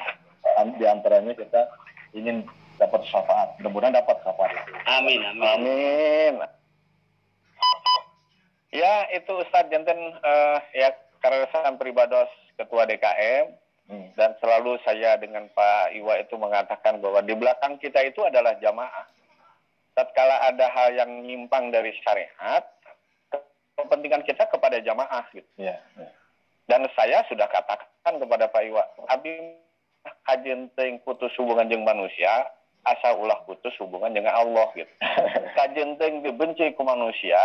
an- di antaranya kita ingin dapat syafaat. Mudah-mudahan dapat syafaat. Amin, amin. Amin. Ya, itu Ustadz Janten eh, ya karesan pribados Ketua DKM Hmm. dan selalu saya dengan Pak Iwa itu mengatakan bahwa di belakang kita itu adalah jamaah. Tatkala ada hal yang nyimpang dari syariat, kepentingan kita kepada jamaah gitu. Ya, ya. Dan saya sudah katakan kepada Pak Iwa, abi kajen teuing putus hubungan dengan manusia, asa ulah putus hubungan dengan Allah gitu. Kajen teuing dibenci ku manusia,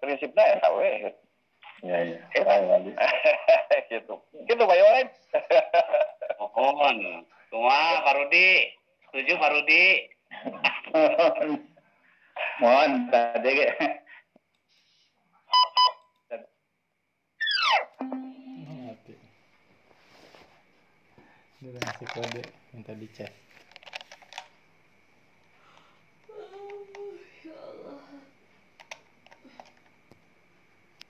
prinsipnya ya gitu. Ya, ya. Eh, Tahu, Wali. gitu. Gitu Pak Iwa. Mohon. Semua Pak Rudi. Setuju Pak Rudi? Mohon tadi udah ngasih kode minta di chat